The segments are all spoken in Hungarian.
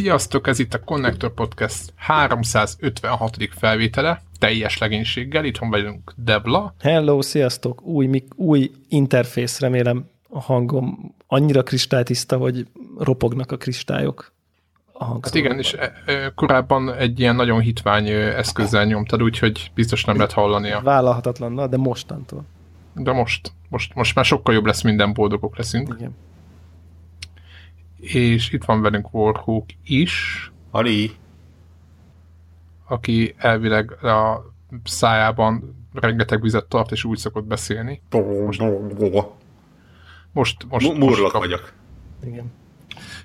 Sziasztok, ez itt a Connector Podcast 356. felvétele, teljes legénységgel, itthon vagyunk Debla. Hello, sziasztok, új, új interfész, remélem a hangom annyira kristálytiszta, hogy ropognak a kristályok. A hát igen, és korábban egy ilyen nagyon hitvány eszközzel nyomtad, úgyhogy biztos nem lehet hallani. A... Vállalhatatlan, de mostantól. De most, most, most már sokkal jobb lesz, minden boldogok leszünk. Igen és itt van velünk Warhawk is. Ali. Aki elvileg a szájában rengeteg vizet tart, és úgy szokott beszélni. Most, most, most, most kap... vagyok. Igen.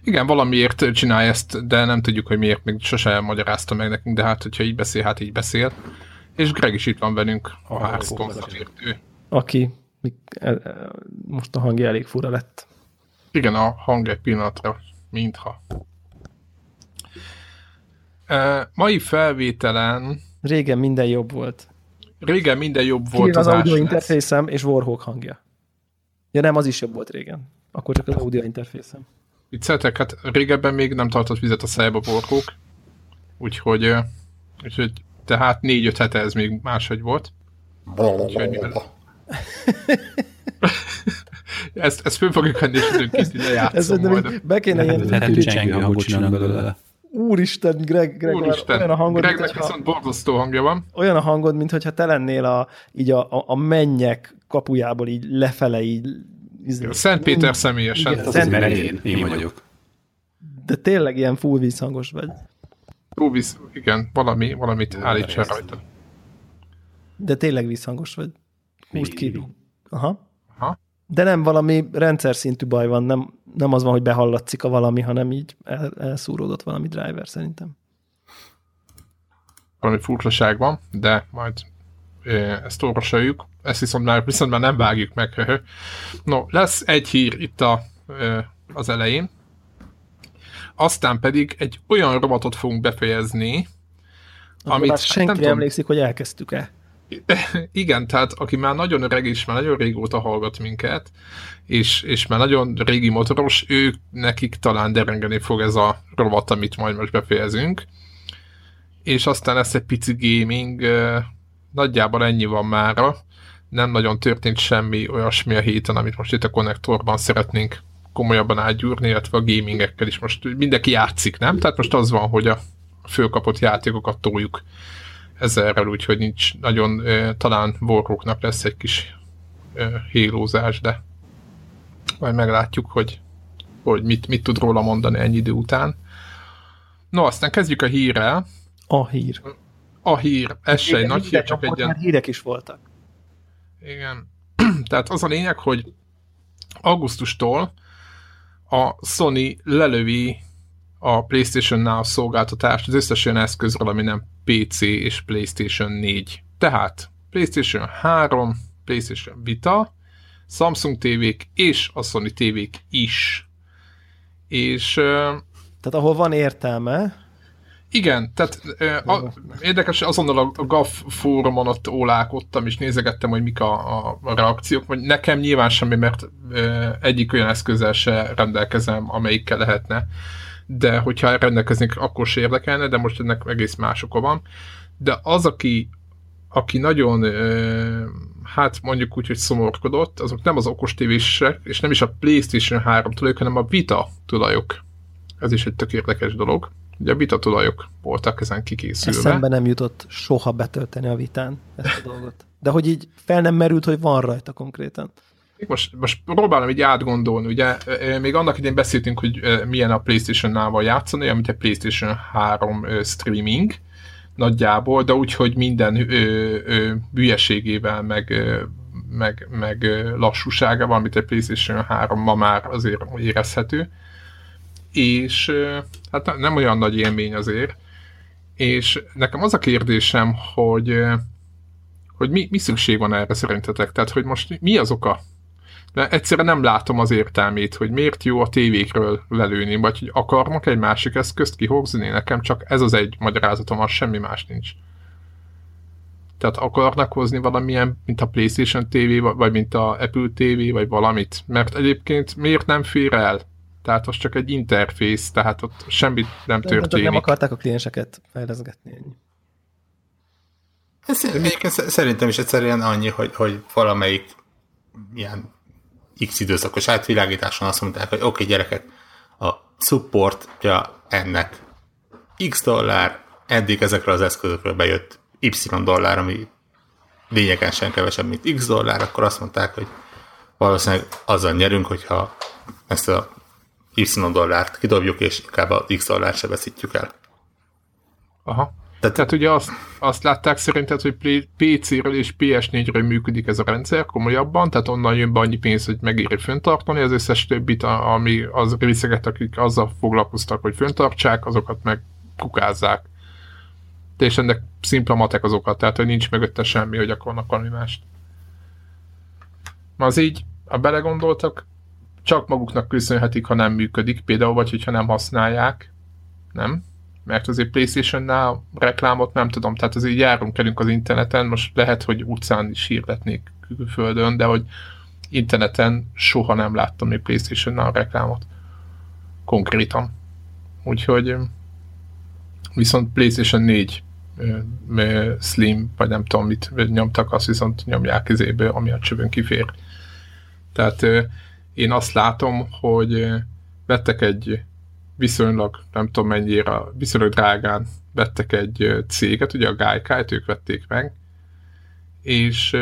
Igen, valamiért csinálja ezt, de nem tudjuk, hogy miért, még sose magyarázta meg nekünk, de hát, hogyha így beszél, hát így beszél. És Greg is itt van velünk, a Hearthstone szakértő. Aki e- e- most a hangja elég fura lett. Igen, a hang egy pillanatra, mintha. E, mai felvételen... Régen minden jobb volt. Régen minden jobb volt Kívül az, az audio interfészem és Warhawk hangja. Ja nem, az is jobb volt régen. Akkor csak az audio interfészem. Vicceltek, hát régebben még nem tartott vizet a szájba Warhawk. Úgyhogy, úgyhogy tehát négy-öt hete ez még máshogy volt. Úgyhogy mivel... ezt, ezt föl fogjuk venni, és időnként ide játszom majd. Be kéne ilyen... Csengő hangot csinálni belőle. Úristen, Greg, Greg Úristen, olyan a hangod, Gregnek mint, viszont borzasztó hangja van. Olyan a hangod, mintha te lennél a, így a, a, a mennyek kapujából így lefele így Izé, Szent Péter személyesen. Igen, Szent Péter. Én, én vagyok. De tényleg ilyen full vízhangos vagy. Full víz, igen, valami, valamit állítsa rajta. De tényleg vízhangos vagy. Húzd ki. Aha. Aha. De nem valami rendszer szintű baj van, nem, nem az van, hogy behallatszik a valami, hanem így el, elszúródott valami driver szerintem. Valami furcsaság van, de majd ezt orvosoljuk. Ezt viszont már, viszont már nem vágjuk meg. No, lesz egy hír itt a, az elején. Aztán pedig egy olyan robotot fogunk befejezni, Akkor amit... Hát senki nem, nem emlékszik, hogy elkezdtük-e. Igen, tehát aki már nagyon öreg és már nagyon régóta hallgat minket, és, és már nagyon régi motoros, ő nekik talán derengeni fog ez a rovat, amit majd most befejezünk. És aztán lesz egy pici gaming, nagyjából ennyi van mára. Nem nagyon történt semmi olyasmi a héten, amit most itt a konnektorban szeretnénk komolyabban átgyúrni, illetve a gamingekkel is most mindenki játszik, nem? Tehát most az van, hogy a fölkapott játékokat toljuk ezerrel, úgyhogy nincs nagyon, talán Warhawknak lesz egy kis hélózás, de majd meglátjuk, hogy, hogy mit, mit tud róla mondani ennyi idő után. No, aztán kezdjük a hírrel. A hír. A hír. Ez se egy nagy hír, csak egy ilyen... hírek is voltak. Igen. Tehát az a lényeg, hogy augusztustól a Sony lelövi a PlayStation Now szolgáltatást az összes olyan eszközről, ami nem PC és PlayStation 4. Tehát PlayStation 3, PlayStation Vita, Samsung tévék és a Sony tévék is. És... Tehát ahol van értelme, igen, tehát a, érdekes, azonnal a, GAF fórumon ott ólálkodtam, és nézegettem, hogy mik a, a, a reakciók, vagy nekem nyilván semmi, mert egyik olyan eszközzel se rendelkezem, amelyikkel lehetne de hogyha rendelkeznék, akkor se érdekelne, de most ennek egész más oka van. De az, aki, aki nagyon, hát mondjuk úgy, hogy szomorkodott, azok nem az okos tévések, és nem is a PlayStation 3 tulajok, hanem a Vita tulajok. Ez is egy tök érdekes dolog. Ugye a Vita tulajok voltak ezen kikészülve. Eszembe nem jutott soha betölteni a Vitán ezt a dolgot. De hogy így fel nem merült, hogy van rajta konkrétan. Most, most próbálom így átgondolni, ugye még annak idén beszéltünk, hogy milyen a Playstation-nál játszani, amit a Playstation 3 streaming nagyjából, de úgy, hogy minden ö, ö, bülyeségével, meg, ö, meg, meg lassúságával, amit a Playstation 3 ma már azért érezhető. És hát nem olyan nagy élmény azért. És nekem az a kérdésem, hogy hogy mi, mi szükség van erre szerintetek? Tehát, hogy most mi az oka de egyszerűen nem látom az értelmét, hogy miért jó a tévékről lelőni, vagy hogy akarnak egy másik eszközt kihozni, nekem csak ez az egy magyarázatom, az semmi más nincs. Tehát akarnak hozni valamilyen, mint a PlayStation TV, vagy mint a Apple TV, vagy valamit. Mert egyébként miért nem fér el Tehát az csak egy interfész, tehát ott semmit nem De csak történik. nem akarták a klienseket fejleszgetni. Ennyi. Ez szerintem is egyszerűen annyi, hogy, hogy valamelyik ilyen x időszakos átvilágításon azt mondták, hogy oké, okay, gyerekek, a supportja ennek x dollár, eddig ezekről az eszközökről bejött y dollár, ami lényegesen kevesebb, mint x dollár, akkor azt mondták, hogy valószínűleg azzal nyerünk, hogyha ezt a y dollárt kidobjuk, és inkább a x dollárt se veszítjük el. Aha. Tehát, Tehát ugye azt, azt látták szerinted, hogy PC-ről és PS4-ről működik ez a rendszer komolyabban, tehát onnan jön be annyi pénz, hogy megéri föntartani, az összes többit, ami az részeget, akik azzal foglalkoztak, hogy föntartsák, azokat meg kukázzák. És ennek szimpla matek azokat, tehát hogy nincs mögötte semmi, hogy akarnak valami mást. Az így, ha belegondoltak, csak maguknak köszönhetik, ha nem működik, például, vagy hogyha nem használják, nem? Mert azért Playstation-nál reklámot nem tudom, tehát azért járunk elünk az interneten, most lehet, hogy utcán is hirdetnék külföldön, de hogy interneten soha nem láttam még Playstation-nál reklámot. Konkrétan. Úgyhogy viszont Playstation 4 ö, ö, Slim, vagy nem tudom mit nyomtak, azt viszont nyomják izéből, ami a csövön kifér. Tehát én azt látom, hogy vettek egy viszonylag, nem tudom mennyire, viszonylag drágán vettek egy céget, ugye a Gaikai-t, ők vették meg, és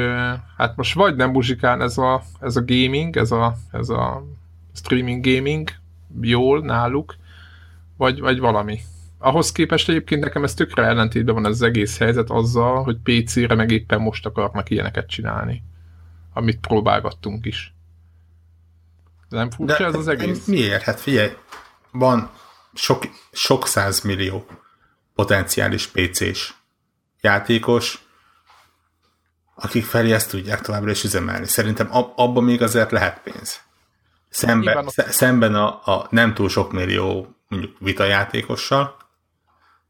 hát most vagy nem muzsikál ez a, ez a gaming, ez a, ez a streaming gaming jól náluk, vagy, vagy valami. Ahhoz képest egyébként nekem ez tökre ellentétben van ez az egész helyzet azzal, hogy PC-re meg éppen most akarnak ilyeneket csinálni. Amit próbálgattunk is. Nem furcsa ez az egész? Miért? Hát figyelj, van sok, sok százmillió potenciális PC-s játékos, akik felé ezt tudják továbbra is üzemelni. Szerintem ab, abban még azért lehet pénz. Szemben, szemben a, a nem túl sok millió mondjuk vitajátékossal,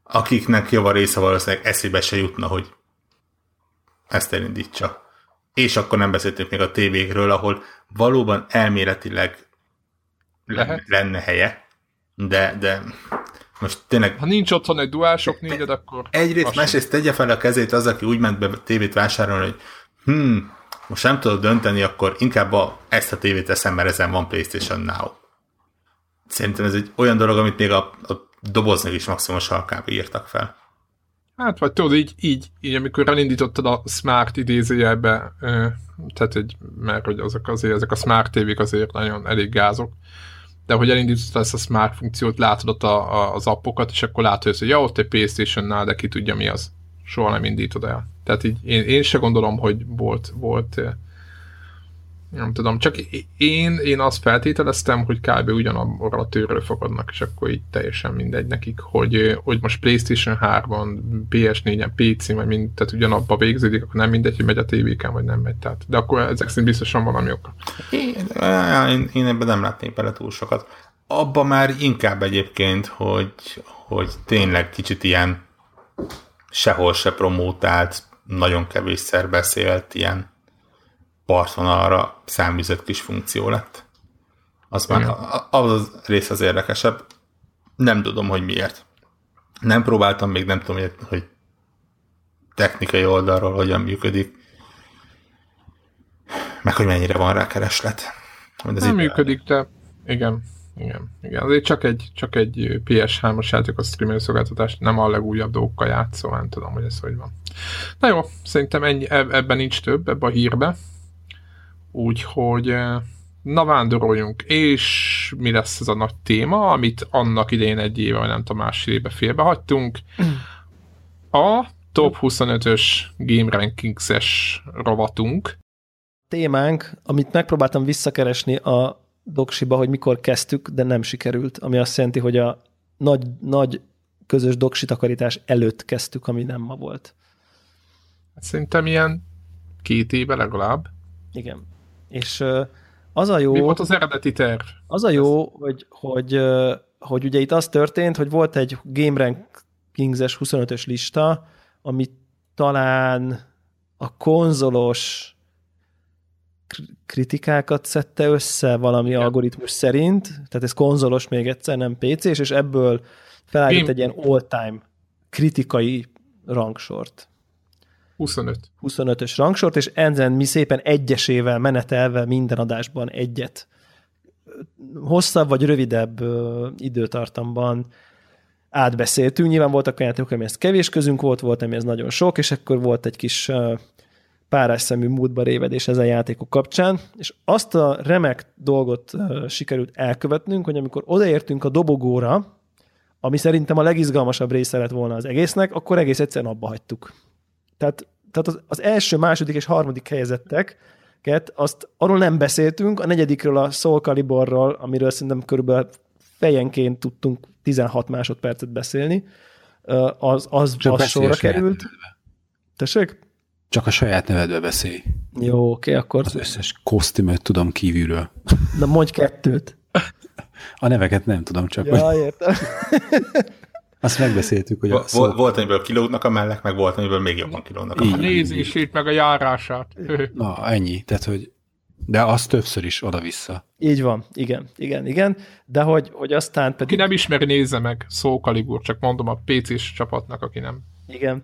akiknek java része valószínűleg eszébe se jutna, hogy ezt elindítsa. És akkor nem beszéltünk még a tévékről, ahol valóban elméletileg Lehet. lenne helye, de, de most tényleg Ha nincs otthon egy DualShock 4 akkor... egyrészt, az másrészt tegye fel a kezét az, aki úgy ment be tévét vásárolni, hogy hm, most nem tudok dönteni, akkor inkább a, ezt a tévét teszem, mert ezen van PlayStation Now. Szerintem ez egy olyan dolog, amit még a, a doboznak is maximum salkába írtak fel. Hát, vagy tudod, így, így, így amikor elindítottad a smart idézőjelbe, tehát egy, mert hogy azok azért, ezek a smart tévék azért nagyon elég gázok, de hogy elindítottad ezt a smart funkciót, látod ott a, a, az appokat, és akkor látod, hogy ja, ott egy Playstation-nál, de ki tudja mi az. Soha nem indítod el. Tehát így én, én se gondolom, hogy volt, volt ö, nem tudom, csak én, én azt feltételeztem, hogy kb. ugyanabban a tőről fogadnak, és akkor így teljesen mindegy nekik, hogy, hogy most Playstation 3-on, PS4-en, PC, vagy mind, tehát ugyanabba végződik, akkor nem mindegy, hogy megy a tévéken, vagy nem megy. Tehát, de akkor ezek szerint biztosan valami oka. Én, én, én ebben nem látnék bele túl sokat. Abba már inkább egyébként, hogy, hogy tényleg kicsit ilyen sehol se promótált, nagyon kevésszer beszélt, ilyen partvonalra száműzött kis funkció lett. Az már, a- az, az rész az érdekesebb. Nem tudom, hogy miért. Nem próbáltam, még nem tudom, hogy, technikai oldalról hogyan működik, meg hogy mennyire van rá kereslet. Hogy ez Nem működik, de igen, igen, igen. Azért csak egy, csak egy PS3-as játék a streamer szolgáltatás, nem a legújabb dolgokkal játszol, nem tudom, hogy ez hogy van. Na jó, szerintem ennyi, eb- ebben nincs több, ebben a hírbe. Úgyhogy eh, na vándoroljunk, és mi lesz ez a nagy téma, amit annak idején egy éve, vagy nem tudom, másfél éve félbehagytunk. A Top 25-ös Game Rankings-es rovatunk. témánk, amit megpróbáltam visszakeresni a doksiba, hogy mikor kezdtük, de nem sikerült, ami azt jelenti, hogy a nagy, nagy közös doksi takarítás előtt kezdtük, ami nem ma volt. Szerintem ilyen két éve legalább. Igen. És az a jó... Mi volt az eredeti terv? Az a jó, hogy, hogy, ö, hogy ugye itt az történt, hogy volt egy Game Rankings-es 25-ös lista, ami talán a konzolos kritikákat szedte össze valami Igen. algoritmus szerint, tehát ez konzolos még egyszer, nem pc és ebből felállít egy ilyen all-time kritikai rangsort. 25. 25-ös rangsort, és ezen mi szépen egyesével menetelve minden adásban egyet hosszabb vagy rövidebb időtartamban átbeszéltünk. Nyilván voltak olyan játékok, amihez kevés közünk volt, volt, amihez nagyon sok, és akkor volt egy kis párás szemű múltba révedés ezen játékok kapcsán, és azt a remek dolgot sikerült elkövetnünk, hogy amikor odaértünk a dobogóra, ami szerintem a legizgalmasabb része lett volna az egésznek, akkor egész egyszerűen abba hagytuk. Tehát, tehát az, az első, második és harmadik helyezettek, azt arról nem beszéltünk, a negyedikről a Soul Caliborról, amiről szerintem körülbelül fejenként tudtunk 16 másodpercet beszélni, az, az, az sorra került. Tessék? Csak a saját nevedbe beszélj. Jó, oké, akkor... Az összes kosztümöt tudom kívülről. Na mondj kettőt. A neveket nem tudom, csak ja, hogy... értem. Azt megbeszéltük, hogy... A szó... Volt, amiből kilógnak a mellek, meg volt, amiből még jobban kilógnak a mellek. Nézését, meg a járását. Na, ennyi. Tehát, hogy de az többször is oda-vissza. Így van, igen, igen, igen, de hogy, hogy aztán pedig... Aki nem ismeri, nézze meg Szó Kalibur, csak mondom a PC-s csapatnak, aki nem. Igen.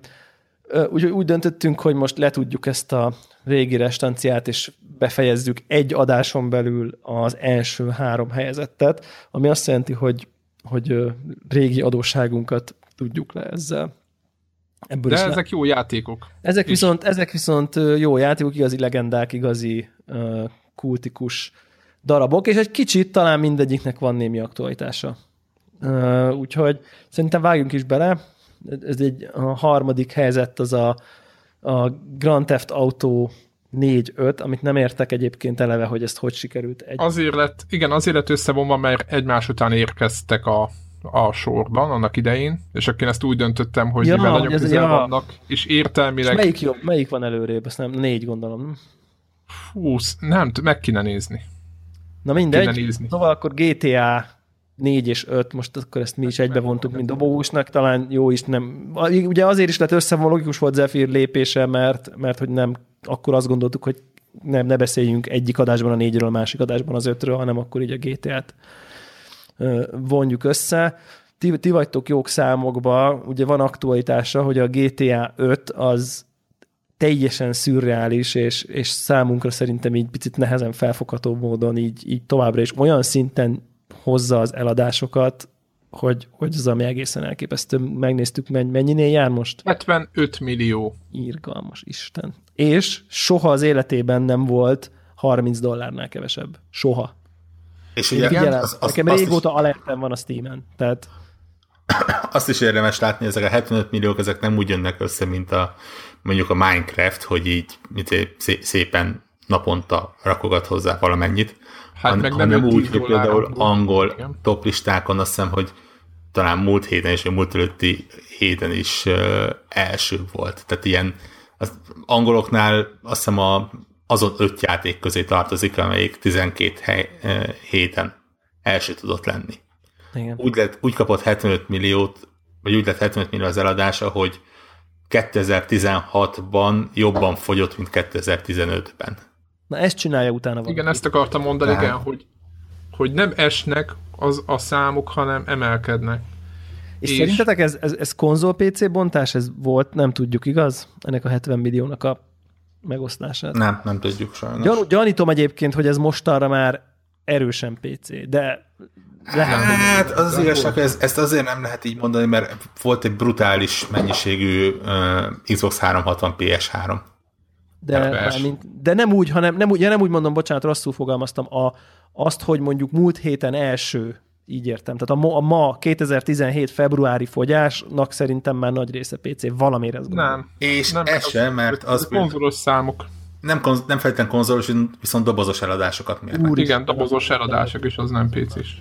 Úgy, úgy döntöttünk, hogy most letudjuk ezt a régi restanciát, és befejezzük egy adáson belül az első három helyezettet, ami azt jelenti, hogy, hogy régi adósságunkat tudjuk le ezzel. Ebből De ezek le... jó játékok. Ezek viszont, ezek viszont jó játékok, igazi legendák, igazi uh, kultikus darabok, és egy kicsit talán mindegyiknek van némi aktualitása. Uh, úgyhogy szerintem vágjunk is bele. Ez egy a harmadik helyzet, az a, a Grand Theft Auto 4-5, amit nem értek egyébként eleve, hogy ezt hogy sikerült. Egy... Azért lett, igen, azért lett összevonva, mert egymás után érkeztek a a sorban annak idején, és akkor én ezt úgy döntöttem, hogy ja, mivel nagyon közel ja. vannak, és értelmileg... És melyik jobb, melyik van előrébb? Ezt nem, négy gondolom. Húsz, nem, meg kéne nézni. Na mindegy, nézni. szóval akkor GTA 4 és 5, most akkor ezt mi is egybevontuk, mint dobogósnak, talán jó is nem. Ugye azért is lett össze, logikus volt Zephyr lépése, mert, mert hogy nem, akkor azt gondoltuk, hogy nem, ne beszéljünk egyik adásban a négyről, a másik adásban az ötről, hanem akkor így a GTA-t vonjuk össze. Ti, ti vagytok jók számokba, ugye van aktualitása, hogy a GTA 5 az teljesen szürreális, és, és számunkra szerintem így picit nehezen felfogható módon így, így továbbra is olyan szinten hozza az eladásokat, hogy, hogy az, ami egészen elképesztő. Megnéztük, mennyinél jár most? 75 millió. Írgalmas Isten. És soha az életében nem volt 30 dollárnál kevesebb. Soha. És ugye, figyelem, az, az, nekem azt régóta is, alertem van a Steam-en, tehát... Azt is érdemes látni, ezek a 75 milliók, ezek nem úgy jönnek össze, mint a mondjuk a Minecraft, hogy így szépen naponta rakogat hozzá valamennyit, hát han, meg hanem nem úgy, hogy például angol igen. toplistákon azt hiszem, hogy talán múlt héten és a múlt előtti héten is uh, első volt. Tehát ilyen az angoloknál azt hiszem a azon öt játék közé tartozik, amelyik 12 hely, héten első tudott lenni. Igen. Úgy, lett, úgy kapott 75 milliót, vagy úgy lett 75 millió az eladása, hogy 2016-ban jobban fogyott, mint 2015-ben. Na ezt csinálja utána valaki. Igen, ezt akartam mondani, Tehát... igen, hogy, hogy nem esnek az a számok, hanem emelkednek. És, és szerintetek ez, ez, ez konzol PC bontás, ez volt, nem tudjuk, igaz? Ennek a 70 milliónak a megosztását. Nem, nem tudjuk sajnos. Gyan, gyanítom egyébként, hogy ez mostanra már erősen PC, de lehet, hát az, az igazság, hogy ez, ezt azért nem lehet így mondani, mert volt egy brutális mennyiségű uh, Xbox 360 PS3. De, mint, de nem úgy, hanem nem úgy, ja, nem úgy mondom, bocsánat, rosszul fogalmaztam, a, azt, hogy mondjuk múlt héten első így értem. Tehát a ma, a ma 2017 februári fogyásnak szerintem már nagy része PC, valamire ez Nem. És nem, ez sem, mert az... Konzolos számok. Nem, konz, nem feltétlenül konzolos, viszont dobozos eladásokat mérnek. Úr, igen, dobozos eladások is, az nem PC-s.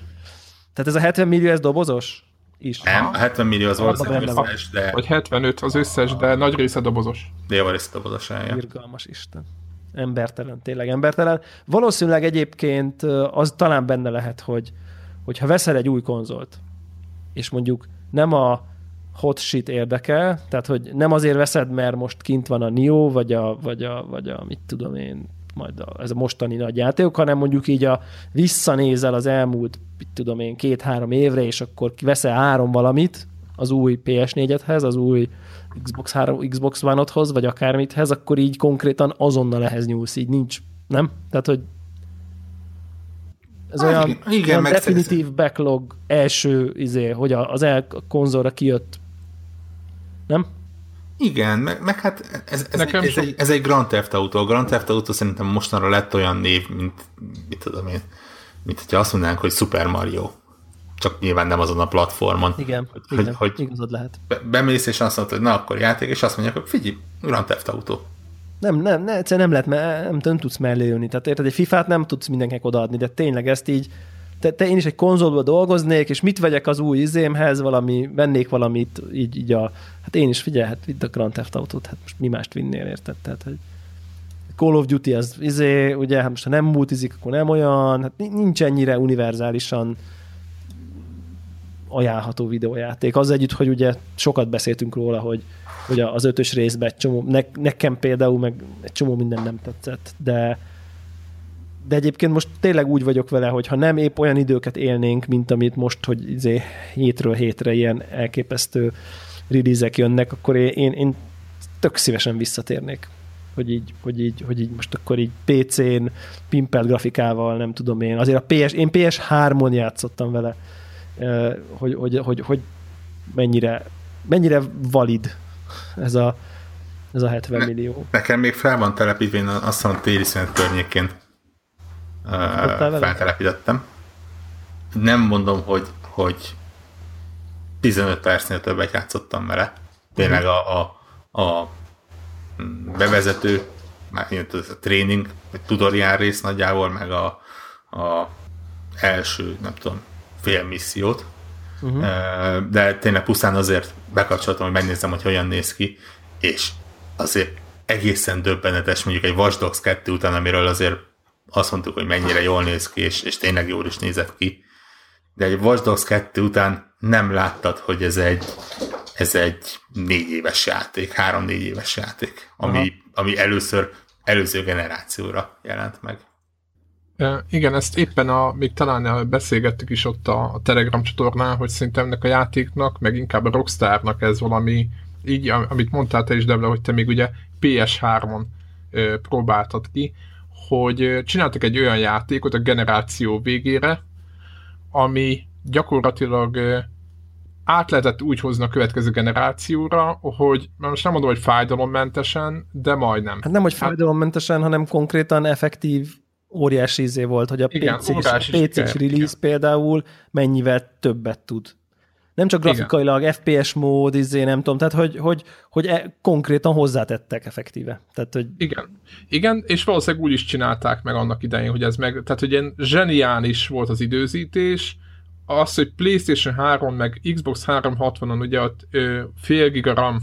Tehát ez a 70 millió, ez dobozos? Is. Nem, a 70 millió az valószínűleg összes, de... Vagy 75 az összes, de nagy része dobozos. De jó része dobozos. Irgalmas Isten. Embertelen, tényleg embertelen. Valószínűleg egyébként az talán benne lehet, hogy, hogyha veszel egy új konzolt, és mondjuk nem a hot shit érdekel, tehát hogy nem azért veszed, mert most kint van a Nio, vagy a, vagy a, vagy a mit tudom én, majd a, ez a mostani nagy játékok, hanem mondjuk így a visszanézel az elmúlt, mit tudom én, két-három évre, és akkor veszel három valamit az új PS4-edhez, az új Xbox, 3, Xbox One-odhoz, vagy akármithez, akkor így konkrétan azonnal ehhez nyúlsz, így nincs, nem? Tehát, hogy ez Hát olyan, igen, olyan definitív backlog első, izé, hogy az el konzolra kijött, nem? Igen, meg, meg hát ez, ez, Nekem egy, ez, so- egy, ez egy Grand Theft Auto. A Grand Theft Auto szerintem mostanra lett olyan név, mint, mit tudom én, mint hogyha azt mondanánk, hogy Super Mario. Csak nyilván nem azon a platformon. Igen, Hogy, igen hogy, igazad lehet. be- bemész és azt mondod, hogy na akkor játék, és azt mondják, hogy figyelj, Grand Theft Auto. Nem, nem, nem, egyszerűen nem lehet, nem, nem tudsz mellé jönni. Tehát érted, egy FIFA-t nem tudsz mindenkinek odaadni, de tényleg ezt így, te, te én is egy konzolba dolgoznék, és mit vegyek az új izémhez, valami, vennék valamit, így, így a, hát én is figyelj, hát vidd a Grand Theft Autót, hát most mi mást vinnél, érted? Tehát, hogy Call of Duty az izé, ugye, hát most ha nem multizik, akkor nem olyan, hát nincs ennyire univerzálisan ajánlható videójáték. Az együtt, hogy ugye sokat beszéltünk róla, hogy, hogy az ötös részben egy csomó, ne, nekem például meg egy csomó minden nem tetszett, de de egyébként most tényleg úgy vagyok vele, hogy ha nem épp olyan időket élnénk, mint amit most, hogy izé hétről hétre ilyen elképesztő release jönnek, akkor én, én, én tök szívesen visszatérnék. Hogy így, hogy, így, hogy így most akkor így PC-n, pimpelt grafikával, nem tudom én. Azért a PS, én PS3-on játszottam vele, hogy, hogy, hogy, hogy mennyire, mennyire valid ez a, ez a 70 millió. Nekem még fel van telepítve, azt hiszem téli szünet környékén? Feltelepítettem. Nem mondom, hogy, hogy 15 percnél többet játszottam vele. Tényleg a, a, a bevezető, már a tréning, vagy tutoriál rész nagyjából, meg a, a első, nem tudom, fél missziót. Uh-huh. De tényleg pusztán azért bekapcsoltam, hogy megnézzem, hogy hogyan néz ki, és azért egészen döbbenetes, mondjuk egy Watch Dogs 2 után, amiről azért azt mondtuk, hogy mennyire jól néz ki, és, és tényleg jól is nézett ki. De egy Watch Dogs 2 után nem láttad, hogy ez egy, ez egy négy éves játék, három-négy éves játék, ami, ami először előző generációra jelent meg. E, igen, ezt éppen a, még talán beszélgettük is ott a, a Telegram csatornán, hogy szerintem ennek a játéknak, meg inkább a Rockstarnak ez valami, így, amit mondtál te is, Debla, hogy te még ugye PS3-on ö, próbáltad ki, hogy csináltak egy olyan játékot a generáció végére, ami gyakorlatilag át lehetett úgy hozni a következő generációra, hogy most nem mondom, hogy fájdalommentesen, de majdnem. Hát nem, hogy fájdalommentesen, hanem konkrétan effektív óriási izé volt, hogy a PC-s, siker, release igen. például mennyivel többet tud. Nem csak grafikailag, igen. FPS mód, izé, nem tudom, tehát hogy, hogy, hogy e, konkrétan hozzátettek effektíve. Tehát, hogy Igen. Igen, és valószínűleg úgy is csinálták meg annak idején, hogy ez meg, tehát hogy ilyen zseniális volt az időzítés, az, hogy PlayStation 3 meg Xbox 360-on ugye ott ö, fél giga RAM,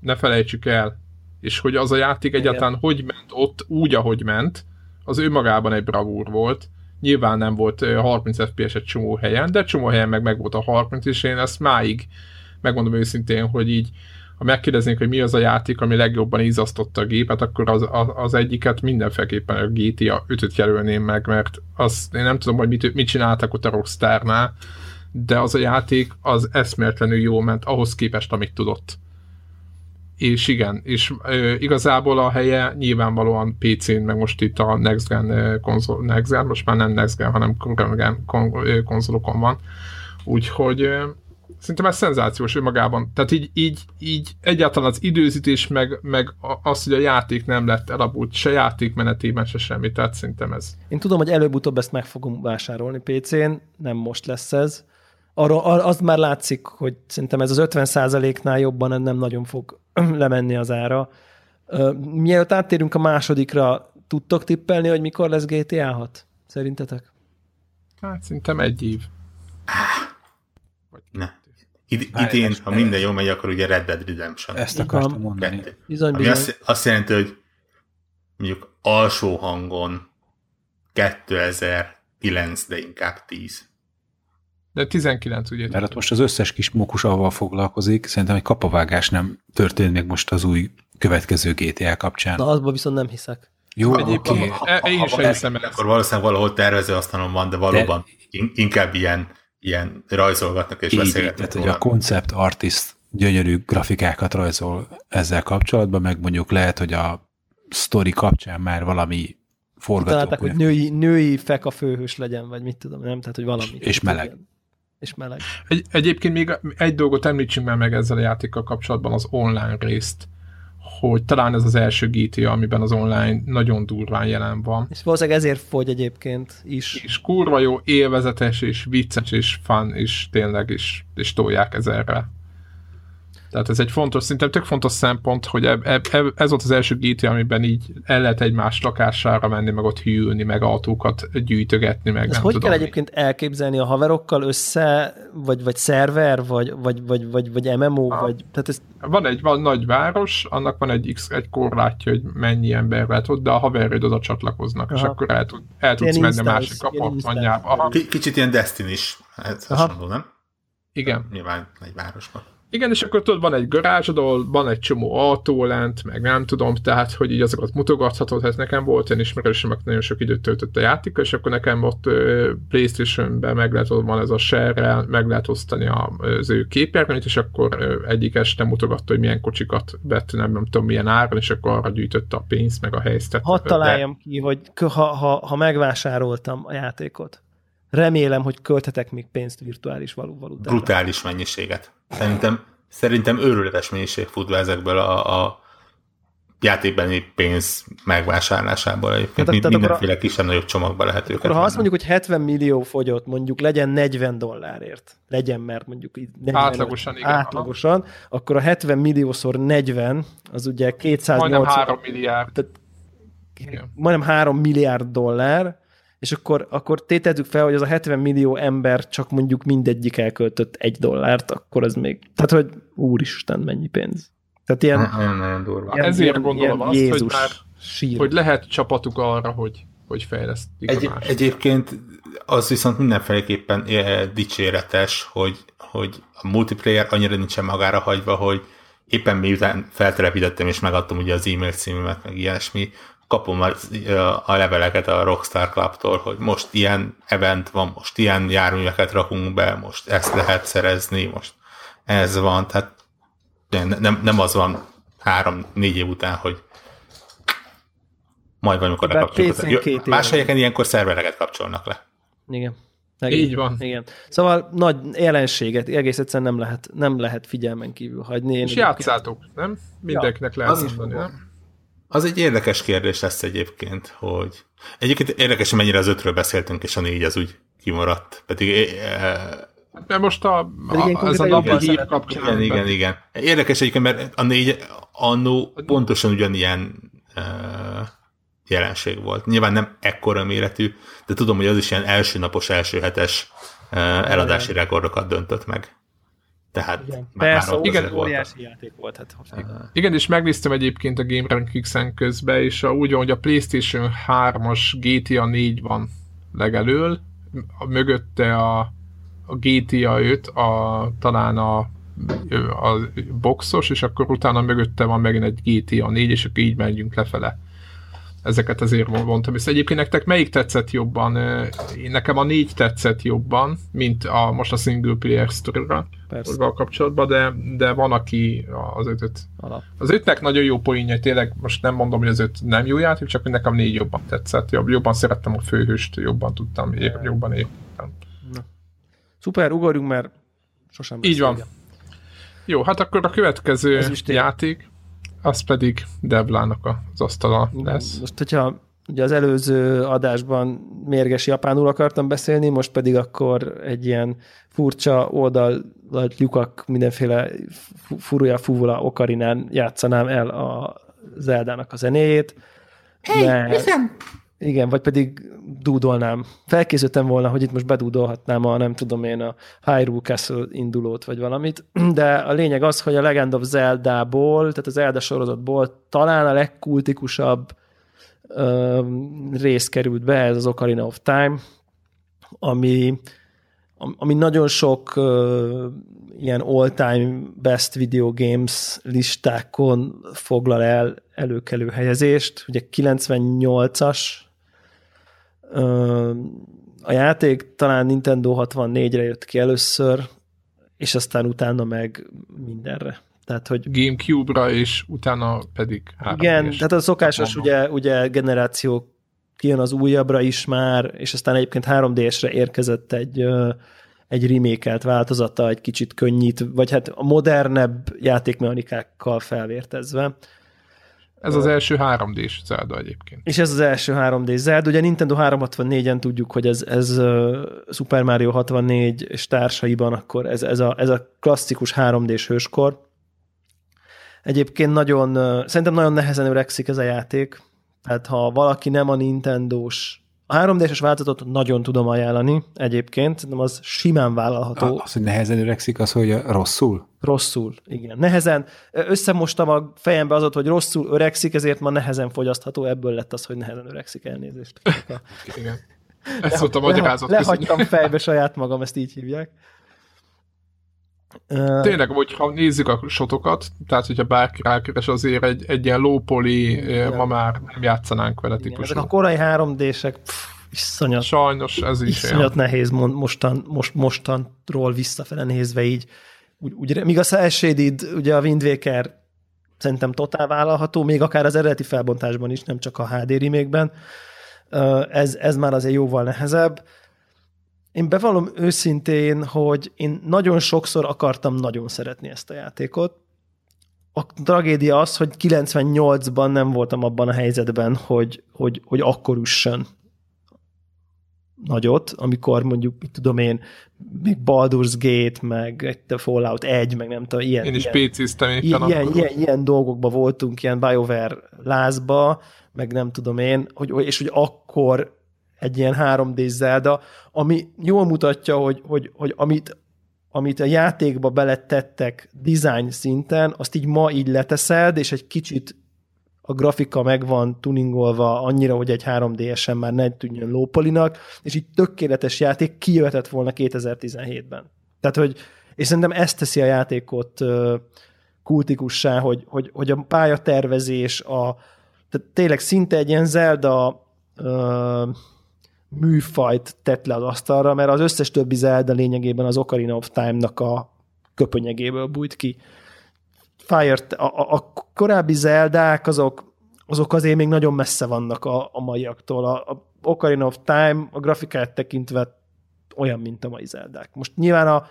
ne felejtsük el, és hogy az a játék egyáltalán hogy ment ott úgy, ahogy ment, az ő magában egy bravúr volt. Nyilván nem volt ö, 30 FPS egy csomó helyen, de csomó helyen meg meg volt a 30, és én ezt máig megmondom őszintén, hogy így ha megkérdeznénk, hogy mi az a játék, ami legjobban izasztotta a gépet, akkor az, az egyiket mindenféleképpen a GTA 5-öt jelölném meg, mert az, én nem tudom, hogy mit, mit csináltak ott a Rockstarnál, de az a játék az eszméletlenül jó ment ahhoz képest, amit tudott. És igen, és ö, igazából a helye nyilvánvalóan PC-n, meg most itt a Next Gen konzol, Next Gen, most már nem Next Gen, hanem Gen konzolokon van. Úgyhogy ö, szerintem ez szenzációs önmagában. Tehát így, így, így egyáltalán az időzítés, meg, meg az, hogy a játék nem lett elavult, se játékmenetében, se semmi, tehát szerintem ez. Én tudom, hogy előbb-utóbb ezt meg fogom vásárolni PC-n, nem most lesz ez. Arra, az már látszik, hogy szerintem ez az 50%-nál jobban nem nagyon fog lemenni az ára. Mielőtt áttérünk a másodikra, tudtok tippelni, hogy mikor lesz GTA 6? Szerintetek? Hát szerintem egy év. Ne. Id- idén, ha minden jól megy, akkor ugye Red Dead Redemption. Ezt akartam mondani. Kettő. Bizony, Ami bizony. azt, azt jelenti, hogy mondjuk alsó hangon 2009, de inkább 10. De 19 ugye. Mert ott most az összes kis mókus avval foglalkozik, szerintem egy kapavágás nem történt még most az új következő GTA kapcsán. Na, azban viszont nem hiszek. Jó, Egyébként oké. e- én Ha sem hiszem ezt. Akkor valószínűleg valahol tervező asztalon van, de valóban in- inkább ilyen, ilyen rajzolgatnak és Így, beszélgetnek. tehát, hogy a concept artist gyönyörű grafikákat rajzol ezzel kapcsolatban, meg mondjuk lehet, hogy a sztori kapcsán már valami Találták, hogy forgatókönyv. női, női fek a főhős legyen, vagy mit tudom, nem? Tehát, hogy valami. És meleg. És meleg. Egy, egyébként még egy dolgot említsünk már meg ezzel a játékkal kapcsolatban, az online részt, hogy talán ez az első GTA, amiben az online nagyon durván jelen van. És valószínűleg ezért fogy egyébként is. És kurva jó, élvezetes, és vicces, és fun, és tényleg is, és tolják ezerre. Tehát ez egy fontos, szerintem tök fontos szempont, hogy eb, eb, eb, ez volt az első GTA, amiben így el lehet egymás lakására menni, meg ott hűlni, meg autókat gyűjtögetni, meg Ez nem hogy tudom. kell mi. egyébként elképzelni a haverokkal össze, vagy, vagy szerver, vagy, vagy, vagy, vagy, vagy MMO, Ha. vagy, tehát ez Van egy van nagy város, annak van egy, X, egy korlátja, hogy mennyi ember lehet ott, de a haverjaid oda csatlakoznak, és Aha. akkor el, tud, el tudsz Ilyen menni a másik apartmanjába. K- Kicsit ilyen Destiny is, Aha. hasonló, nem? igen. Nyilván egy városban. Igen, és akkor tudod, van egy garázsod, ahol van egy csomó autó lent, meg nem tudom, tehát, hogy így azokat mutogathatod, hát nekem volt olyan ismerősöm, aki nagyon sok időt töltött a játékkal, és akkor nekem ott Playstation-ben meg lehet, van ez a share meg lehet osztani a, az ő képernyőt, és akkor egyik este mutogatta, hogy milyen kocsikat vett, nem, nem tudom milyen áron, és akkor arra gyűjtötte a pénzt, meg a helyzetet. hadd találjam ki, hogy ha, ha, ha megvásároltam a játékot, remélem, hogy költhetek még pénzt virtuális való valutára. Brutális mennyiséget. Szerintem, szerintem őrületes mennyiség fut be ezekből a, a játékbeni pénz megvásárlásából. Egyébként Tehát- Mind- tehát akkor a- mindenféle kisebb-nagyobb csomagba lehet őket Akkor ha azt mondjuk, hogy 70 millió fogyott, mondjuk legyen 40 dollárért, legyen, mert mondjuk így 40 Átlagosan, igen. átlagosan, akkor a 70 milliószor 40, az ugye 280, Majdnem 3 milliárd. tehát Igen. majdnem 3 milliárd dollár, és akkor, akkor tétezzük fel, hogy az a 70 millió ember csak mondjuk mindegyik elköltött egy dollárt, akkor ez még, tehát hogy úristen, mennyi pénz. Tehát ilyen, Nagyon-nagyon durva. ilyen, ezért ilyen, gondolom ilyen azt, hogy Jézus már- sír. Hogy lehet csapatuk arra, hogy, hogy fejlesztik Egy, a egyébként az viszont mindenféleképpen dicséretes, hogy, hogy a multiplayer annyira nincsen magára hagyva, hogy éppen miután feltelepítettem és megadtam ugye az e-mail címemet, meg ilyesmi, kapom az, a leveleket a Rockstar Club-tól, hogy most ilyen event van, most ilyen járműveket rakunk be, most ezt lehet szerezni, most ez van, tehát nem, nem, az van három-négy év után, hogy majd valamikor lekapcsoljuk. Más helyeken ilyenkor szervereket kapcsolnak le. Igen. Így van. Igen. Szóval nagy jelenséget egész egyszerűen nem lehet, nem lehet figyelmen kívül hagyni. Én És játszátok, nem? Mindenkinek lehet az is mondani, nem? Az egy érdekes kérdés lesz egyébként, hogy egyébként érdekes, hogy mennyire az ötről beszéltünk, és a négy az úgy kimaradt. Pedig eh, Mert most a, a, ez a napi hír kapcsán. igen, igen, igen. Érdekes egyébként, mert a négy annó pontosan ugyanilyen uh, jelenség volt. Nyilván nem ekkora méretű, de tudom, hogy az is ilyen első napos, első hetes uh, eladási rekordokat döntött meg. Tehát Igen. már, Persze, már igen, óriási játék volt. Hát, hogy Igen, és megnéztem egyébként a Game Rankings-en közben, és a, úgy van, hogy a PlayStation 3-as GTA 4 van legelől, a, mögötte a, a GTA 5, a, talán a, a boxos, és akkor utána mögötte van megint egy GTA 4, és akkor így megyünk lefele. Ezeket azért mondtam. És egyébként nektek melyik tetszett jobban? Ö, Nekem a négy tetszett jobban, mint a, most a single player story-ra kapcsolatban, de, de van, aki az ötöt alap. az ötnek nagyon jó poénja, tényleg most nem mondom, hogy az öt nem jó játék, csak hogy nekem négy jobban tetszett. Jobb, jobban szerettem a főhőst, jobban tudtam, épp, jobban értem. Szuper, ugorjunk, mert sosem Így van. beszélgetünk. Jó, hát akkor a következő játék, az pedig Devlának az asztala lesz. Most, hogyha ugye az előző adásban mérges japánul akartam beszélni, most pedig akkor egy ilyen furcsa oldal lyukak, mindenféle fu- furuja fuvula okarinán játszanám el a Zeldának a zenéjét. Hey, igen, vagy pedig dúdolnám. Felkészültem volna, hogy itt most bedúdolhatnám a, nem tudom én, a Hyrule Castle indulót, vagy valamit, de a lényeg az, hogy a Legend of Zelda-ból, tehát az Zelda sorozatból talán a legkultikusabb öm, rész került be, ez az Ocarina of Time, ami, am- ami nagyon sok ö, ilyen all-time best video games listákon foglal el előkelő helyezést. Ugye 98-as a játék talán Nintendo 64-re jött ki először, és aztán utána meg mindenre. Tehát, hogy Gamecube-ra, és utána pedig 3 igen, tehát a szokásos ugye, ugye generáció kijön az újabbra is már, és aztán egyébként 3DS-re érkezett egy, egy remékelt változata, egy kicsit könnyít, vagy hát a modernebb játékmechanikákkal felvértezve. Ez az első 3D-s Zelda egyébként. És ez az első 3D Zelda. Ugye Nintendo 364-en tudjuk, hogy ez, ez uh, Super Mario 64 és társaiban akkor ez, ez, a, ez a klasszikus 3D-s hőskor. Egyébként nagyon, uh, szerintem nagyon nehezen öregszik ez a játék. Tehát ha valaki nem a Nintendo-s a 3D-es változatot nagyon tudom ajánlani egyébként, nem az simán vállalható. Az, hogy nehezen öregszik, az, hogy rosszul? Rosszul, igen. Nehezen, összemostam a fejembe azot, hogy rosszul öregszik, ezért ma nehezen fogyasztható, ebből lett az, hogy nehezen öregszik elnézést. igen. Ez volt a magyarázat. Le, lehagytam fejbe saját magam, ezt így hívják. Tényleg, hogyha nézzük a sotokat, tehát hogyha bárki rákeres, azért egy, egy ilyen lópoli, ma már nem játszanánk vele típusú. Ezek a korai 3D-sek, iszonyat, Sajnos ez is iszonyat olyan. nehéz mostan, most, mostanról visszafele nézve így. Úgy, úgy, míg a Cell Shaded, ugye a Wind Waker szerintem totál vállalható, még akár az eredeti felbontásban is, nem csak a HD remake Ez, ez már azért jóval nehezebb én bevallom őszintén, hogy én nagyon sokszor akartam nagyon szeretni ezt a játékot. A tragédia az, hogy 98-ban nem voltam abban a helyzetben, hogy, hogy, hogy akkor üssön nagyot, amikor mondjuk, mit tudom én, még Baldur's Gate, meg egy Fallout 1, meg nem tudom, ilyen, én is ilyen, ilyen, ilyen, ilyen, ilyen dolgokban voltunk, ilyen BioWare lázba, meg nem tudom én, hogy, és hogy akkor egy ilyen 3D Zelda, ami jól mutatja, hogy, hogy, hogy amit, amit a játékba beletettek design szinten, azt így ma így leteszed, és egy kicsit a grafika meg van tuningolva annyira, hogy egy 3D-esen már ne tűnjön lópolinak, és így tökéletes játék kijöhetett volna 2017-ben. Tehát, hogy, és szerintem ezt teszi a játékot kultikussá, hogy, hogy, hogy a pályatervezés, a, tehát tényleg szinte egy ilyen Zelda műfajt tett le az asztalra, mert az összes többi Zelda lényegében az Ocarina of Time-nak a köpönyegéből bújt ki. Fire, a, a, a korábbi Zeldák azok, azok azért még nagyon messze vannak a, a maiaktól. A, a Ocarina of Time a grafikát tekintve olyan, mint a mai Zeldák. Most nyilván a,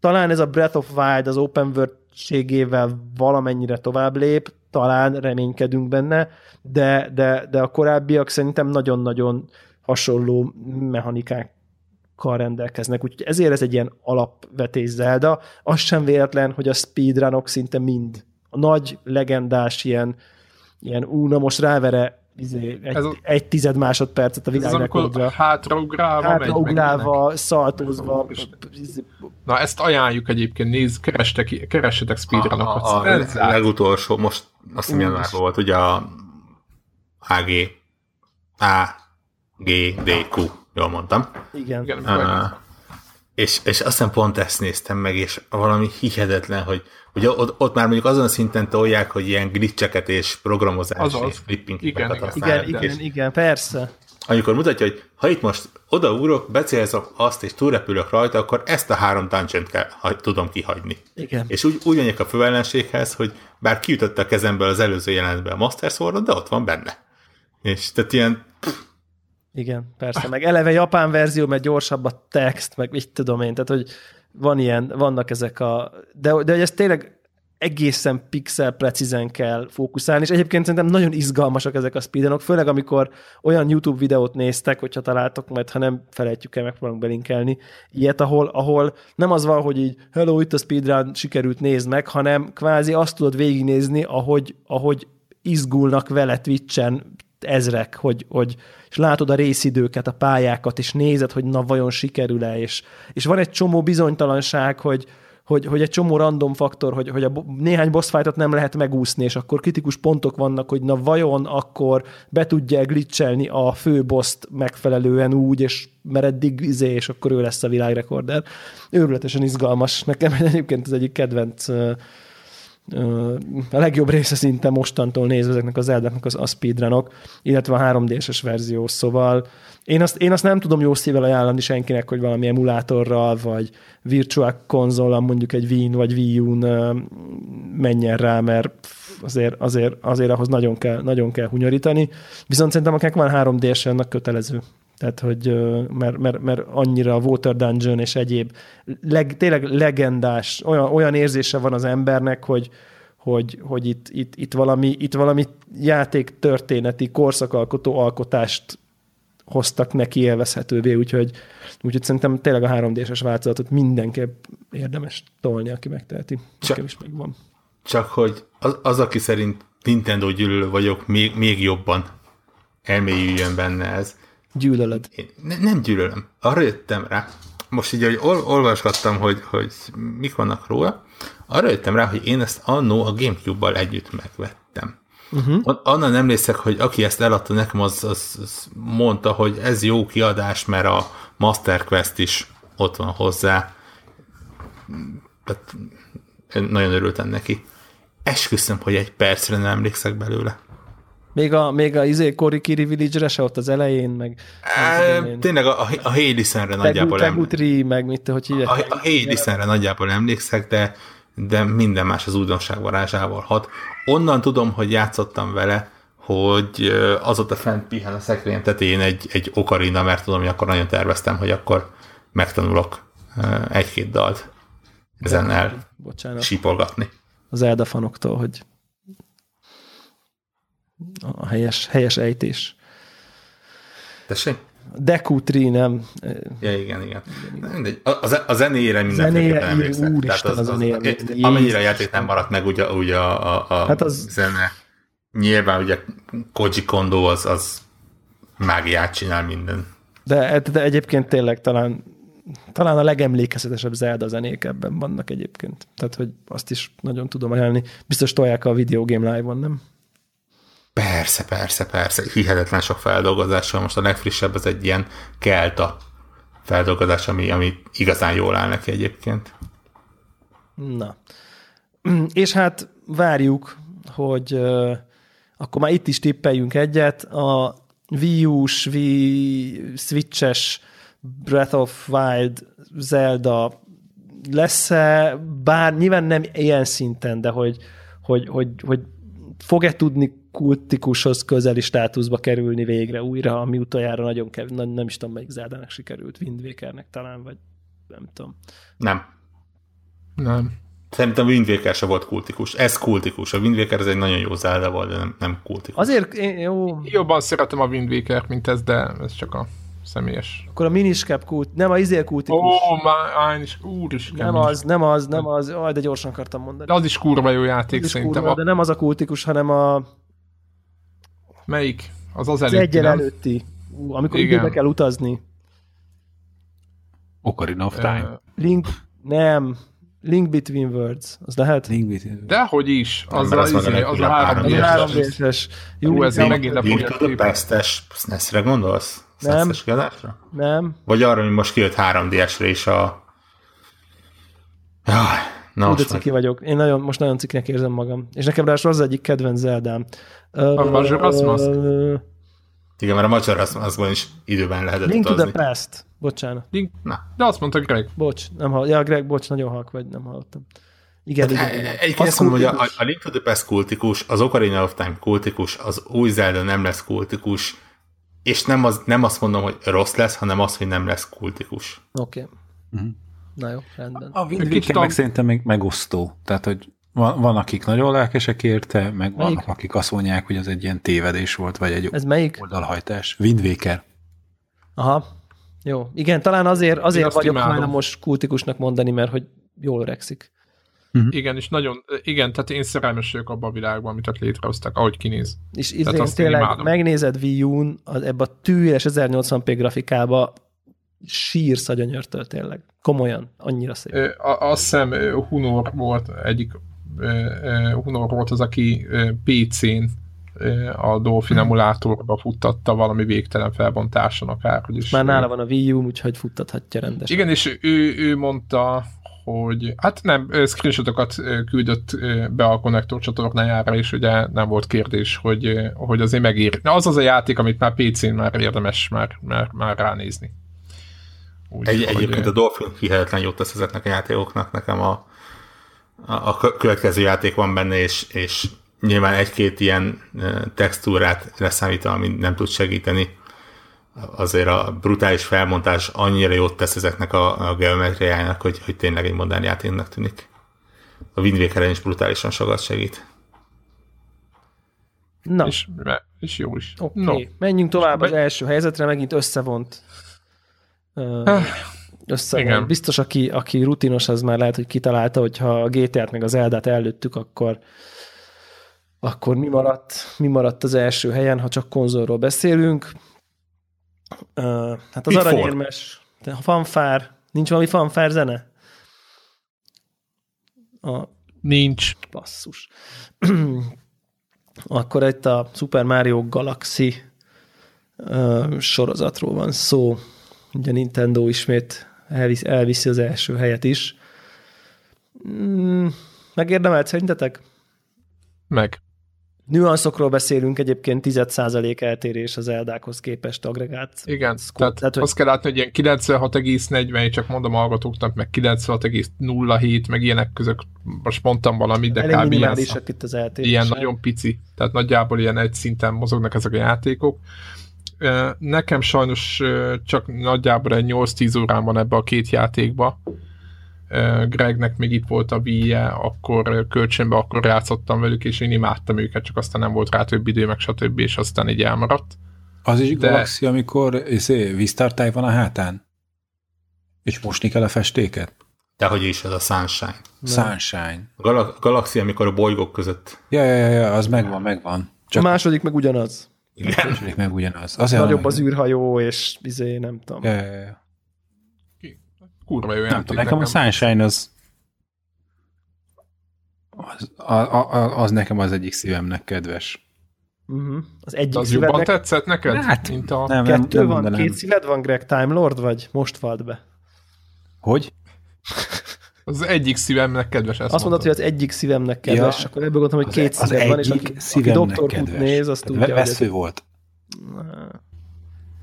talán ez a Breath of Wild az open world valamennyire tovább lép, talán reménykedünk benne, de, de, de a korábbiak szerintem nagyon-nagyon hasonló mechanikákkal rendelkeznek, úgyhogy ezért ez egy ilyen alapvetés Zelda. Az sem véletlen, hogy a speedrunok szinte mind a nagy, legendás ilyen, ilyen ú, na most rávere izé, egy, ez a, egy tized másodpercet a világrekordra. Hátraugrálva, hátraugrálva szaltózva. Izé- na ezt ajánljuk egyébként, nézd, kerestek, keressetek speedrunokat. A, a, a, a legutolsó, most azt hiszem januárban volt, ugye a AG A G, D, Q, jól mondtam. Igen. Igen uh, és, és aztán pont ezt néztem meg, és valami hihetetlen, hogy ugye ott, ott már mondjuk azon a szinten tolják, hogy ilyen glitcheket és programozás és flipping igen, igen, igen, igen, igen, persze. Amikor mutatja, hogy ha itt most odaúrok, becélzok azt, és túlrepülök rajta, akkor ezt a három dungeon kell, ha tudom kihagyni. Igen. És úgy, úgy a főellenséghez, hogy bár kiütötte a kezemből az előző jelentben a Master sword de ott van benne. És tehát ilyen pff, igen, persze, meg eleve japán verzió, mert gyorsabb a text, meg így tudom én, tehát hogy van ilyen, vannak ezek a, de, de hogy ez tényleg egészen pixel precízen kell fókuszálni, és egyébként szerintem nagyon izgalmasak ezek a speedrunok, főleg amikor olyan YouTube videót néztek, hogyha találtok majd, ha nem felejtjük el, megpróbálunk belinkelni, ilyet, ahol, ahol nem az van, hogy így hello, itt a speedrun, sikerült nézd meg, hanem kvázi azt tudod végignézni, ahogy, ahogy izgulnak vele Twitch-en ezrek, hogy, hogy és látod a részidőket, a pályákat, és nézed, hogy na vajon sikerül-e, és, és van egy csomó bizonytalanság, hogy, hogy, hogy egy csomó random faktor, hogy, hogy a néhány boss fightot nem lehet megúszni, és akkor kritikus pontok vannak, hogy na vajon akkor be tudja glitchelni a fő boszt megfelelően úgy, és mert eddig izé, és akkor ő lesz a világrekorder. Őrületesen izgalmas. Nekem egyébként az egyik kedvenc a legjobb része szinte mostantól nézve ezeknek az eldáknak az a speedrunok, illetve a 3D-ses verzió, szóval én azt, én azt nem tudom jó szívvel ajánlani senkinek, hogy valami emulátorral, vagy virtual konzollal, mondjuk egy Wii-n vagy Wii U-n menjen rá, mert azért, azért, azért ahhoz nagyon kell, nagyon kell hunyorítani. Viszont szerintem akinek van 3D-es, annak kötelező. Tehát, hogy mert, mert, mert annyira a Water Dungeon és egyéb leg, tényleg legendás, olyan, olyan érzése van az embernek, hogy, hogy, hogy itt, itt, itt, valami, itt valami játék történeti korszakalkotó alkotást hoztak neki élvezhetővé, úgyhogy, úgyhogy szerintem tényleg a 3D-es változatot mindenképp érdemes tolni, aki megteheti. Csak, is megvan. Csak hogy az, az, aki szerint Nintendo gyűlölő vagyok, még, még jobban elmélyüljön benne ez. Gyűlölöd. Én ne, nem gyűlölöm. Arra jöttem rá, most így, hogy ol, olvasgattam, hogy, hogy mik vannak róla, arra jöttem rá, hogy én ezt annó a Gamecube-bal együtt megvettem. Uh-huh. Annan emlékszek, hogy aki ezt eladta nekem, az, az, az mondta, hogy ez jó kiadás, mert a Master Quest is ott van hozzá. Tehát nagyon örültem neki. Esküszöm, hogy egy percre nem emlékszek belőle. Még a, még a izé Kiri Village-re se ott az elején, meg... E, tényleg a, a Hadesen-re nagyjából emlékszek. meg mit, hogy hívják. A, a Hadesen-re nagyjából emlékszek, de, de minden más az újdonság varázsával hat. Onnan tudom, hogy játszottam vele, hogy azóta fent pihen a szekrényem tetején egy, egy okarina, mert tudom, hogy akkor nagyon terveztem, hogy akkor megtanulok egy-két dalt ezen el Bocsánat. sípolgatni. Az Elda fanoktól, hogy a helyes, helyes ejtés. Tessék? Dekutri, nem. Ja, igen, igen. Mindegy. A, a zenére mindenféleképpen emlékszek. Úristen, az, az, az, az, amennyire a játék nem maradt meg, ugye, ugye a, a, a hát az... zene. Nyilván ugye Koji Kondo az, az mágiát csinál minden. De, de egyébként tényleg talán talán a legemlékezetesebb Zelda zenék ebben vannak egyébként. Tehát, hogy azt is nagyon tudom ajánlani. Biztos tolják a Video Game Live-on, nem? Persze, persze, persze. Hihetetlen sok feldolgozással. Most a legfrissebb az egy ilyen kelta feldolgozás, ami, ami igazán jól áll neki egyébként. Na. És hát várjuk, hogy uh, akkor már itt is tippeljünk egyet. A Wii U-s, Wii Switch-es Breath of Wild Zelda lesz-e, bár nyilván nem ilyen szinten, de hogy, hogy, hogy, hogy fog-e tudni kultikushoz közeli státuszba kerülni végre újra, ami utoljára nagyon kev, nem is tudom, melyik Zeldának sikerült, Wind Wakernek talán, vagy nem tudom. Nem. Nem. Szerintem a Wind Waker se volt kultikus. Ez kultikus. A Wind Waker ez egy nagyon jó Zelda volt, de nem, nem kultikus. Azért én, jó. Jobban szeretem a Wind Waker, mint ez, de ez csak a személyes. Akkor a Miniscap kult, nem a izél kultikus. Ó, oh, már is, úr is. Nem az, nem az, nem az, aj, de gyorsan akartam mondani. De az is kurva jó játék az szerintem. Kurva, a... De nem az a kultikus, hanem a Melyik? Az az előtti, az egyen előtti. Amikor Igen. időbe kell utazni. Ocarina of Time. Uh, Link, nem. Link Between Words. Az lehet? Link Between Dehogy is. Az, az, az, az, az a három három részes. Jó, ez megint a Link to the Past-es SNES-re gondolsz? Nem. kiadásra? Nem. Vagy arra, hogy most kijött 3DS-re is a... Jaj, Na, Úgy ciki vagyok. Én nagyon, most nagyon cikinek érzem magam. És nekem rá az egyik kedvenc Zeldám. A Majora's Mask? Igen, mert a Majora's Maskban is időben lehetett Link utazni. to the Past. Bocsánat. Link... Na. De azt mondta Greg. Bocs, nem hall... Ja, Greg, bocs, nagyon halk vagy, nem hallottam. Igen, hát, igen, igen. Egyébként azt mondom, hogy a, a Link to the Past kultikus, az Ocarina of Time kultikus, az új Zelda nem lesz kultikus, és nem, az, nem azt mondom, hogy rossz lesz, hanem az, hogy nem lesz kultikus. Oké. Okay. Uh-huh. Na jó, rendben. A Windwaker meg szerintem még megosztó. Tehát, hogy van, van, akik nagyon lelkesek érte, meg melyik? vannak, akik azt mondják, hogy az egy ilyen tévedés volt, vagy egy Ez melyik? oldalhajtás. Windwaker. Aha. Jó. Igen, talán azért, azért vagyok hajlamos kultikusnak mondani, mert hogy jól öregszik. Uh-huh. Igen, és nagyon, igen, tehát én szerelmes vagyok abban a világban, amit ott létrehoztak, ahogy kinéz. És izé, tényleg megnézed Wii U-n, ebbe a tűres 1080p grafikába sírsz a gyönyörtől tényleg. Komolyan, annyira szép. Ö, Azt hiszem Hunor volt egyik Hunor volt az, aki PC-n a Dolphin emulátorba futtatta valami végtelen felbontáson akárhogy is. Már nála van a Wii U, úgyhogy futtathatja rendesen. Igen, és ő, ő mondta, hogy hát nem, screenshotokat küldött be a konnektor csatornájára, és ugye nem volt kérdés, hogy, hogy azért megér. Na, az az a játék, amit már PC-n már érdemes már, már, már ránézni. Úgy, Egy, hogy, egyébként a Dolphin hihetetlen jót tesz ezeknek a játékoknak, nekem a, a, a kö- következő játék van benne, és, és nyilván egy-két ilyen textúrát leszámítva, ami nem tud segíteni. Azért a brutális felmontás annyira jót tesz ezeknek a, a geometriájának, hogy, hogy tényleg egy modern játéknak tűnik. A Wind Waker-en is brutálisan sokat segít. Na, és, és jó is. oké. No. Menjünk tovább az Be- első helyzetre, megint összevont. Ö, összevont. igen. Biztos, aki, aki rutinos, az már lehet, hogy kitalálta, hogy ha a GTA-t meg az Eldát előttük, akkor akkor mi maradt, mi maradt az első helyen, ha csak konzolról beszélünk. Ö, hát az for? aranyérmes, de a fanfár, nincs valami fanfár zene? A Nincs. basszus. Akkor itt a Super Mario Galaxy ö, sorozatról van szó. Ugye Nintendo ismét elvisz, elviszi az első helyet is. Mm, megérdemelt szerintetek? Meg. Nüanszokról beszélünk, egyébként 10% eltérés az Eldákhoz képest agregált. Igen, Szkó- tehát, tehát, hogy- azt kell látni, hogy ilyen 96,40, csak mondom a hallgatóknak, meg 96,07, meg ilyenek között, most mondtam valamit, de Elég kb. ilyen, itt az eltérések. ilyen nagyon pici, tehát nagyjából ilyen egy szinten mozognak ezek a játékok. Nekem sajnos csak nagyjából egy 8-10 órán van ebbe a két játékba. Gregnek még itt volt a wii akkor kölcsönbe, akkor játszottam velük, és én imádtam őket, csak aztán nem volt rá több idő, meg stb., és aztán így elmaradt. Az is De- Galaxy, amikor izé, víztartály van a hátán? És mosni kell a festéket? De hogy is ez a Sunshine. Sunshine. A Gal- Galaxy, amikor a bolygók között Ja, ja, ja, az megvan, megvan. A Csak második meg ugyanaz. Igen, meg ugyanaz. Azért Nagyobb az űrhajó, és izé, nem tudom. Ja, ja, ja. Kurva jó Nem tudom, nekem a Sunshine az az, a, a, az nekem az egyik szívemnek kedves. Uh-huh. Az egyik De az jobban szívednek tetszett neked? Hát, mint a... Nem, nem, kettő nem van, mondanám. két szíved van, Greg Time Lord, vagy most vald be? Hogy? Az egyik szívemnek kedves ezt Azt mondod, hogy az egyik szívemnek kedves, Ja. akkor ebből gondoltam, hogy két az szíved van, és egyik aki, aki. Hoot kedves. néz, azt Tehát tudja, Vesző hogy... volt.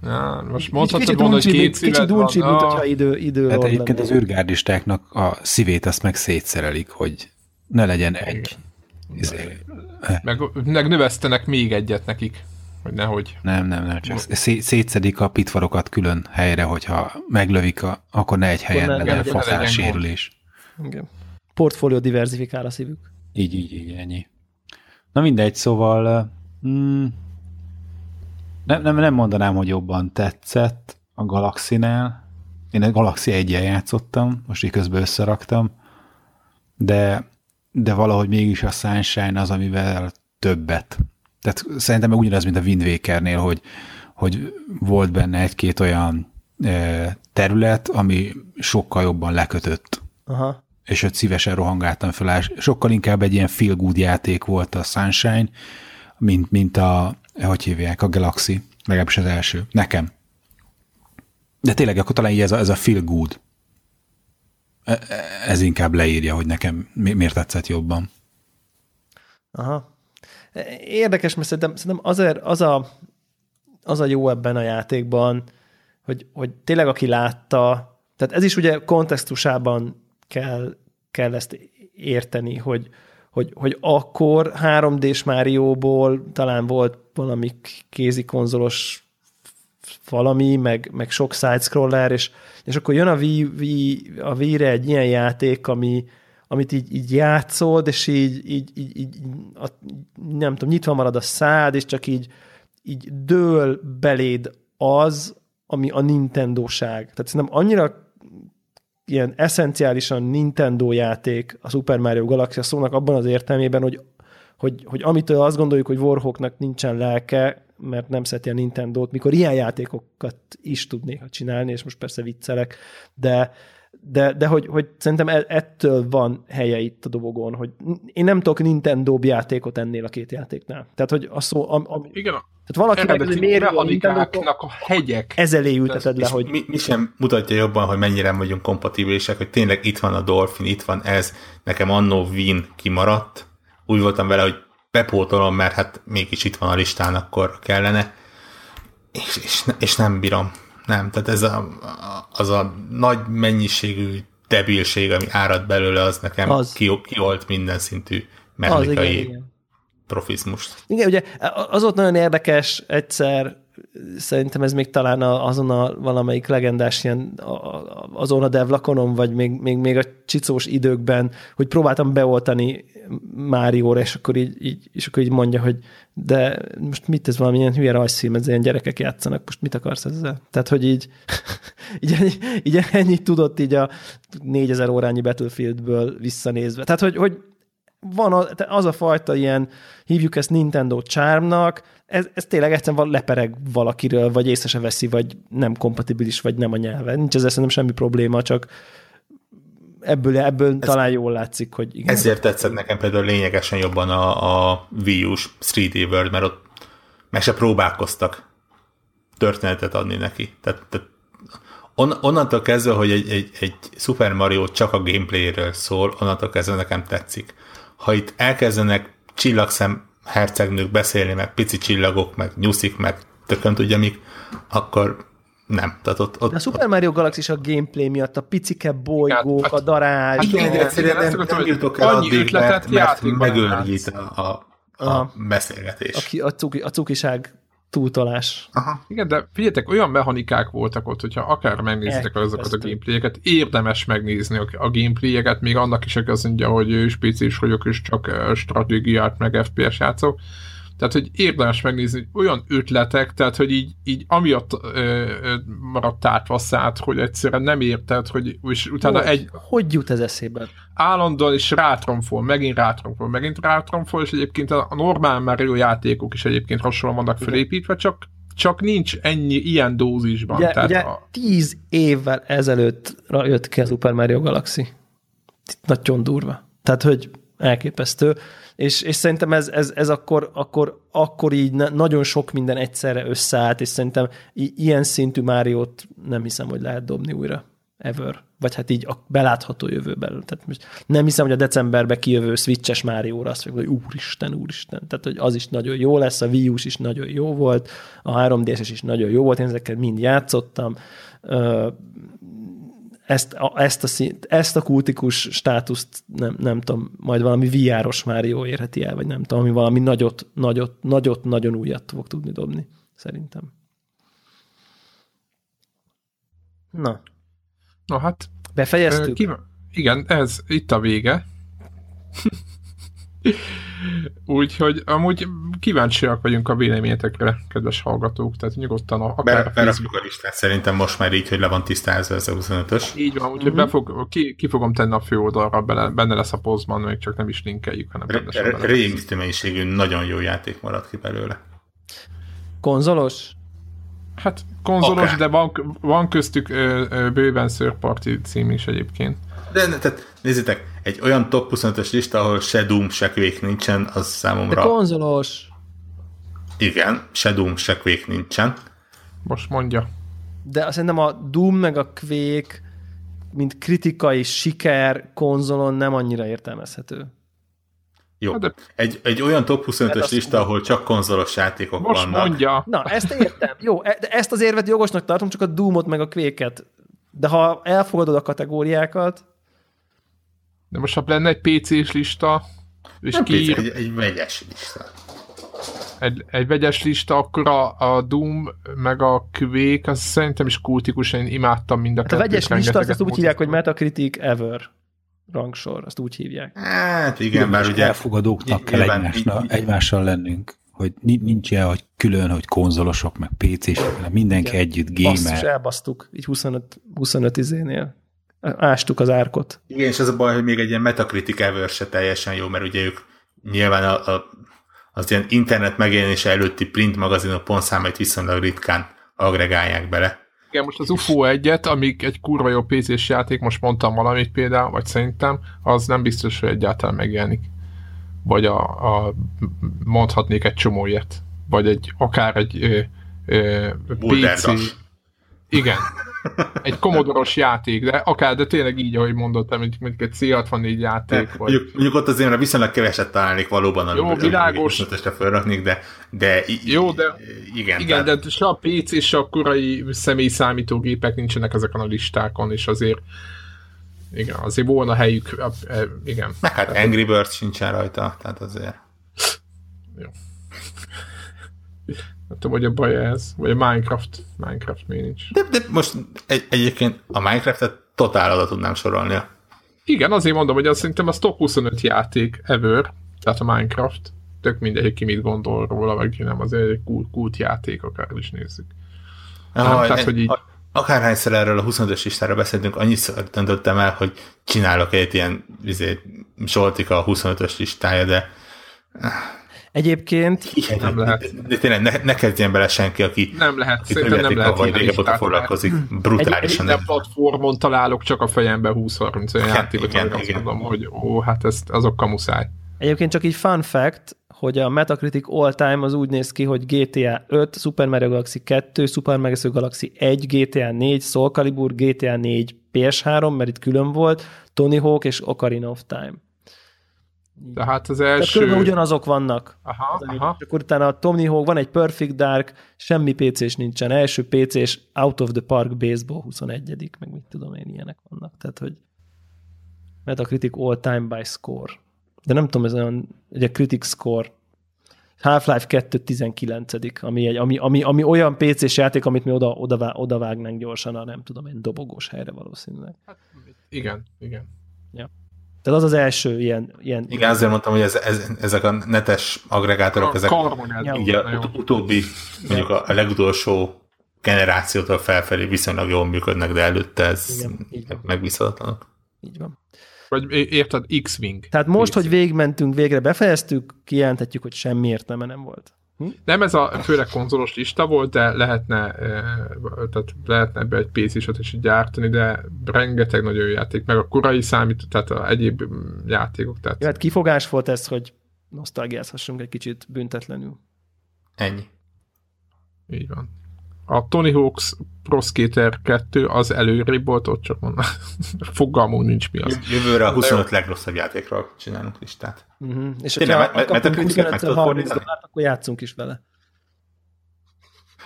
Ja, most Kicsit mondhatod volna, hogy duncsi, két kicsit szíved van. duncsi, mint hogyha idő, idő Tehát egyébként az lennél. űrgárdistáknak a szívét azt meg szétszerelik, hogy ne legyen egy. Izé, meg, meg növesztenek még egyet nekik, hogy nehogy. nem, nem, nem, csak szé- szétszedik a pitvarokat külön helyre, hogyha meglövik, a, akkor ne egy helyen ne- legyen gond. sérülés. Igen. Portfólió diversifikál a szívük. Így, így, így, ennyi. Na mindegy, szóval mm, nem, nem, nem mondanám, hogy jobban tetszett a Galaxy-nál. Én a Galaxy 1 játszottam, most így közben összeraktam, de, de valahogy mégis a Sunshine az, amivel többet. Tehát szerintem ugyanaz, mint a Wind Waker-nél, hogy, hogy volt benne egy-két olyan e, terület, ami sokkal jobban lekötött Aha. És ott szívesen rohangáltam fel. Sokkal inkább egy ilyen feel good játék volt a Sunshine, mint, mint a, hogy hívják, a Galaxy, legalábbis az első, nekem. De tényleg akkor talán így ez a, ez a feel good. E- e- Ez inkább leírja, hogy nekem mi- miért tetszett jobban. Aha. Érdekes, mert szerintem, szerintem azért az a, az a jó ebben a játékban, hogy, hogy tényleg aki látta, tehát ez is ugye kontextusában kell, kell ezt érteni, hogy, hogy, hogy akkor 3D-s Márióból talán volt valami kézi konzolos valami, meg, meg sok sidescroller, és, és akkor jön a Wii, Wii, a Wii-re egy ilyen játék, ami, amit így, így játszod, és így, így, így, így a, nem tudom, nyitva marad a szád, és csak így, így dől beléd az, ami a Nintendo-ság. Tehát szerintem annyira ilyen eszenciálisan Nintendo játék a Super Mario Galaxy szónak abban az értelmében, hogy, hogy, hogy amitől azt gondoljuk, hogy Warhawknak nincsen lelke, mert nem szereti a Nintendo-t, mikor ilyen játékokat is tud néha csinálni, és most persze viccelek, de, de, de hogy, hogy szerintem e- ettől van helye itt a dobogón, hogy én nem tudok Nintendo játékot ennél a két játéknál. Tehát, hogy a szó, am, am, Igen, tehát valaki meg eredeti mérő a Nintendo hegyek. ez elé ülteted le, hogy mi, mi sem mutatja jobban, hogy mennyire vagyunk kompatibilisek, hogy tényleg itt van a Dolphin, itt van ez, nekem annó Wien kimaradt, úgy voltam vele, hogy bepótolom, mert hát mégis itt van a listán, akkor kellene, és, és, és nem bírom. Nem, tehát ez a, az a nagy mennyiségű debilség, ami árad belőle, az nekem Az. Ki, kiolt minden szintű az, mechanikai igen, igen. Profizmust. Igen, ugye az ott nagyon érdekes egyszer, szerintem ez még talán azon a valamelyik legendás ilyen azon a devlakonon, vagy még, még, még a csicós időkben, hogy próbáltam beoltani Márióra, és akkor így, így, és akkor így mondja, hogy de most mit ez valamilyen hülye rajzfilm, ez ilyen gyerekek játszanak, most mit akarsz ezzel? Tehát, hogy így, így, ennyi, így ennyit tudott így a 4000 órányi Battlefieldből visszanézve. Tehát, hogy, hogy van a- te- az a fajta ilyen, hívjuk ezt Nintendo charmnak, ez, ez tényleg egyszerűen lepereg valakiről, vagy észre se veszi, vagy nem kompatibilis, vagy nem a nyelve. Nincs ezzel szerintem semmi probléma, csak ebből, ebből ez, talán jól látszik, hogy igen. Ezért tetszett nekem például lényegesen jobban a, a Wii U-s 3D World, mert ott meg se próbálkoztak történetet adni neki. Tehát, tehát on, onnantól kezdve, hogy egy, egy, egy Super Mario csak a gameplayről szól, onnantól kezdve nekem tetszik. Ha itt elkezdenek csillagszem hercegnők beszélni, meg pici csillagok, meg nyuszik, meg tökön tudja mik, akkor nem. Tehát ott, ott, De a Super Mario Galaxy is a gameplay miatt, a picike bolygók, Hát, a darázs, hát igen, egyszerűen nem, nem hogy jutok el addig, mert, mert megőrjít a, a, a beszélgetés. aki, a, cuki, a cukiság túltolás. Aha. Igen, de figyeljetek, olyan mechanikák voltak ott, hogyha akár megnézitek azokat a gameplayeket, érdemes megnézni a, a gameplayeket, még annak is, aki azt mondja, hogy ő spécis vagyok, és csak eh, stratégiát, meg FPS játszok. Tehát, hogy érdemes megnézni hogy olyan ötletek, tehát, hogy így, így amiatt ö, ö, maradt átvasszát, hogy egyszerűen nem érted, hogy és utána hogy, egy hogy jut ez eszébe? állandóan is rátromfol, megint rátromfol, megint rátromfol, és egyébként a normál Mario játékok is egyébként hasonlóan vannak felépítve, csak, csak nincs ennyi ilyen dózisban. Ugye, Tehát ugye a, tíz évvel ezelőtt jött ki a Super Mario Galaxy. Nagyon durva. Tehát, hogy elképesztő. És, és szerintem ez, ez, ez akkor, akkor, akkor így na- nagyon sok minden egyszerre összeállt, és szerintem ilyen szintű Máriót nem hiszem, hogy lehet dobni újra. Ever. Vagy hát így a belátható jövőben. Tehát most nem hiszem, hogy a decemberben kijövő Switches Márióra azt mondjuk, hogy úristen, úristen. Tehát, hogy az is nagyon jó lesz, a Wii U-s is nagyon jó volt, a 3DS-es is nagyon jó volt, én ezekkel mind játszottam. Ö, ezt a, ezt, a, szint, ezt a kultikus státuszt nem, nem tudom, majd valami VR-os Mario érheti el, vagy nem tudom, ami valami nagyot, nagyot, nagyot, nagyon újat fog tudni dobni, szerintem. Na, no hát, ö, befejeztük? ki, igen, ez itt a vége. Úgyhogy amúgy kíváncsiak vagyunk a véleményetekre, kedves hallgatók, tehát nyugodtan a, akár a Be, Facebook a listát szerintem most már így, hogy le van tisztázva ez a 25-ös. Így van, úgyhogy uh-huh. befog, ki, ki fogom tenni a főoldalra, bele, benne lesz a posztban, még csak nem is linkeljük, hanem benne. Rémisztő mennyiségű, nagyon jó játék maradt ki belőle. Konzolos? Hát konzolos, Akár. de van, van köztük ö, ö, bőven Third Party cím is egyébként. De ne, tehát nézzétek, egy olyan top 25-ös lista, ahol se Doom, se Quake nincsen, az De számomra... konzolos. Igen, se Doom, se Quake nincsen. Most mondja. De szerintem a Doom meg a Quake, mint kritikai siker konzolon nem annyira értelmezhető. Jó. Hát de- Egy, egy olyan top Hát 25-ös azt- lista, ahol csak konzolos játékok Most vannak. mondja. Na, ezt értem. Jó, e- de ezt az érvet jogosnak tartom, csak a Doomot meg a Quake-et. De ha elfogadod a kategóriákat, De most ha lenne egy PC-s lista, és Nem kiír egy, egy vegyes lista. egy, egy vegyes lista, akkor a, a Doom meg a Quake, az szerintem is kultikus, én imádtam mind a hát a vegyes lista, azt, azt úgy hívják, hogy. Metacritic Ever rangsor, azt úgy hívják. Hát igen, És ugye... elfogadóknak kell így- egymással lennünk, hogy ni- nincs ilyen, hogy külön, hogy konzolosok, meg hanem mindenki Igen. együtt Basszus, gamer. elbasztuk, így 25, 25 izénél. Ástuk az árkot. Igen, és az a baj, hogy még egy ilyen Metacritic Ever se teljesen jó, mert ugye ők nyilván a, a, az ilyen internet megjelenése előtti print magazinok pontszámait viszonylag ritkán agregálják bele. Igen, most az UFO egyet, amíg egy kurva jó pc játék, most mondtam valamit például, vagy szerintem, az nem biztos, hogy egyáltalán megjelenik. Vagy a, a mondhatnék egy csomó ilyet. Vagy egy, akár egy ö, ö, PC... Igen. Egy komodoros játék, de akár, de tényleg így, ahogy mondottam, mondjuk egy C64 játék. De, vagy... mondjuk, mondjuk, ott azért viszonylag keveset találnék valóban, Jó, világos. felraknék, de, de, Jó, de igen, igen tehát... de se a PC, se a korai személy számítógépek nincsenek ezeken a listákon, és azért igen, azért volna helyük, igen. Meg hát Angry Birds sincsen rajta, tehát azért. Jó. Nem tudom, hogy a baj ez, vagy a Minecraft, Minecraft még nincs. De, de most egy, egyébként a Minecraft-et totál oda tudnám sorolni. Igen, azért mondom, hogy azt szerintem a top 25 játék ever, tehát a Minecraft, tök mindegy, hogy ki mit gondol róla, vagy ki nem, azért egy kult, kult játék, akár is nézzük. Ah, nem, tehát, hogy így... Akárhányszor erről a 25-ös listára beszéltünk, annyit döntöttem el, hogy csinálok egy ilyen izé, Zsoltika a 25-ös listája, de Egyébként... Igen, nem lehet. De, tényleg ne, ne kezdjen bele senki, aki nem lehet, szerintem nem lehet. Vagy régebb óta foglalkozik. Brutálisan. Egy, egy platformon találok csak a fejembe 20-30 olyan játékot, igen, azt mondom, hogy ó, hát ezt, azok muszáj. Egyébként csak így fun fact, hogy a Metacritic All Time az úgy néz ki, hogy GTA 5, Super Mario Galaxy 2, Super Mario Galaxy 1, GTA 4, Soul Calibur, GTA 4, PS3, mert itt külön volt, Tony Hawk és Ocarina of Time. Tehát az első... Tehát ugyanazok vannak. Aha, az aha. És akkor utána a Tony Hawk, van egy Perfect Dark, semmi PC-s nincsen. Első PC-s Out of the Park Baseball 21 meg mit tudom én, ilyenek vannak. Tehát, hogy Metacritic All Time by Score. De nem tudom, ez olyan, egy Critic Score. Half-Life 2 19 ami, egy, ami, ami, ami olyan PC-s játék, amit mi oda, oda, oda vágnánk gyorsan a nem tudom én dobogós helyre valószínűleg. Hát, igen, igen. Ja. Tehát az az első ilyen... ilyen Igen, azért mondtam, hogy ez, ez, ezek a netes agregátorok, ezek így a ut- utóbbi, mondjuk a, a legutolsó generációtól felfelé viszonylag jól működnek, de előtte ez megbízhatatlanok. Így van. Vagy érted, X-Wing. Tehát most, X-Wing. hogy végigmentünk, végre befejeztük, kijelentetjük, hogy semmi értelme nem volt. Hm? Nem ez a főleg konzolos lista volt, de lehetne, tehát lehetne ebbe egy pc is gyártani, de rengeteg nagyon játék, meg a korai számít, tehát a egyéb játékok. Tehát... Jó, hát kifogás volt ez, hogy nosztalgiázhassunk egy kicsit büntetlenül. Ennyi. Így van. A Tony Hawk's Pro Skater 2 az előrébb volt, ott csak mondom. Fogalmunk nincs mi az. Jövőre a 25 legrosszabb játékról csinálunk listát. Uh-huh. És ha kapunk 25 30 akkor játszunk is vele.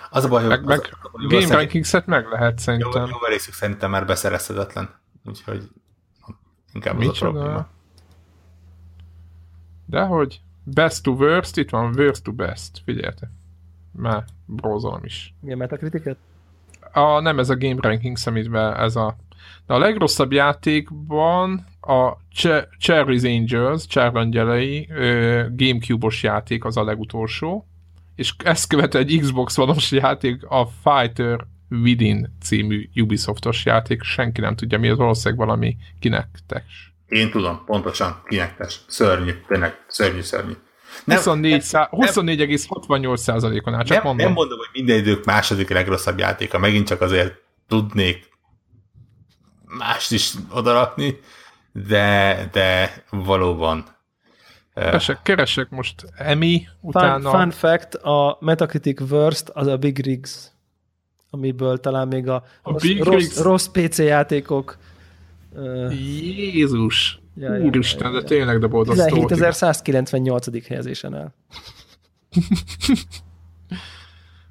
Az a baj, hogy... Meg, meg az, Game Rankings-et meg lehet szerintem. Jó, jó részük szerintem már beszerezhetetlen. Úgyhogy inkább Mit az a probléma. Dehogy? Best to worst, itt van worst to best. Figyeljetek. Már brózolom is. Milyen metakritiket? A, nem ez a Game Rankings, amiben ez a... De a legrosszabb játékban a Ch- Cherry's Angels, Cserrangyelei Gamecube-os játék az a legutolsó, és ezt követő egy Xbox One-os játék, a Fighter Within című Ubisoftos játék, senki nem tudja mi, az valószínűleg valami kinektes. Én tudom, pontosan, kinektes. Szörnyű, tényleg, szörnyű, szörnyű. 24,68 százalékon áll, csak nem, mondom. Nem mondom, hogy minden idők második legrosszabb játéka, megint csak azért tudnék mást is odarakni, de, de valóban. Keresek, keresek most Emi, utána... Fun, fun fact, a Metacritic Worst az a Big Rigs, amiből talán még a, a rossz, rossz, rossz PC játékok Jézus! Ja, Úristen, ja, ja, de tényleg de boldog 17.198. helyezésen el.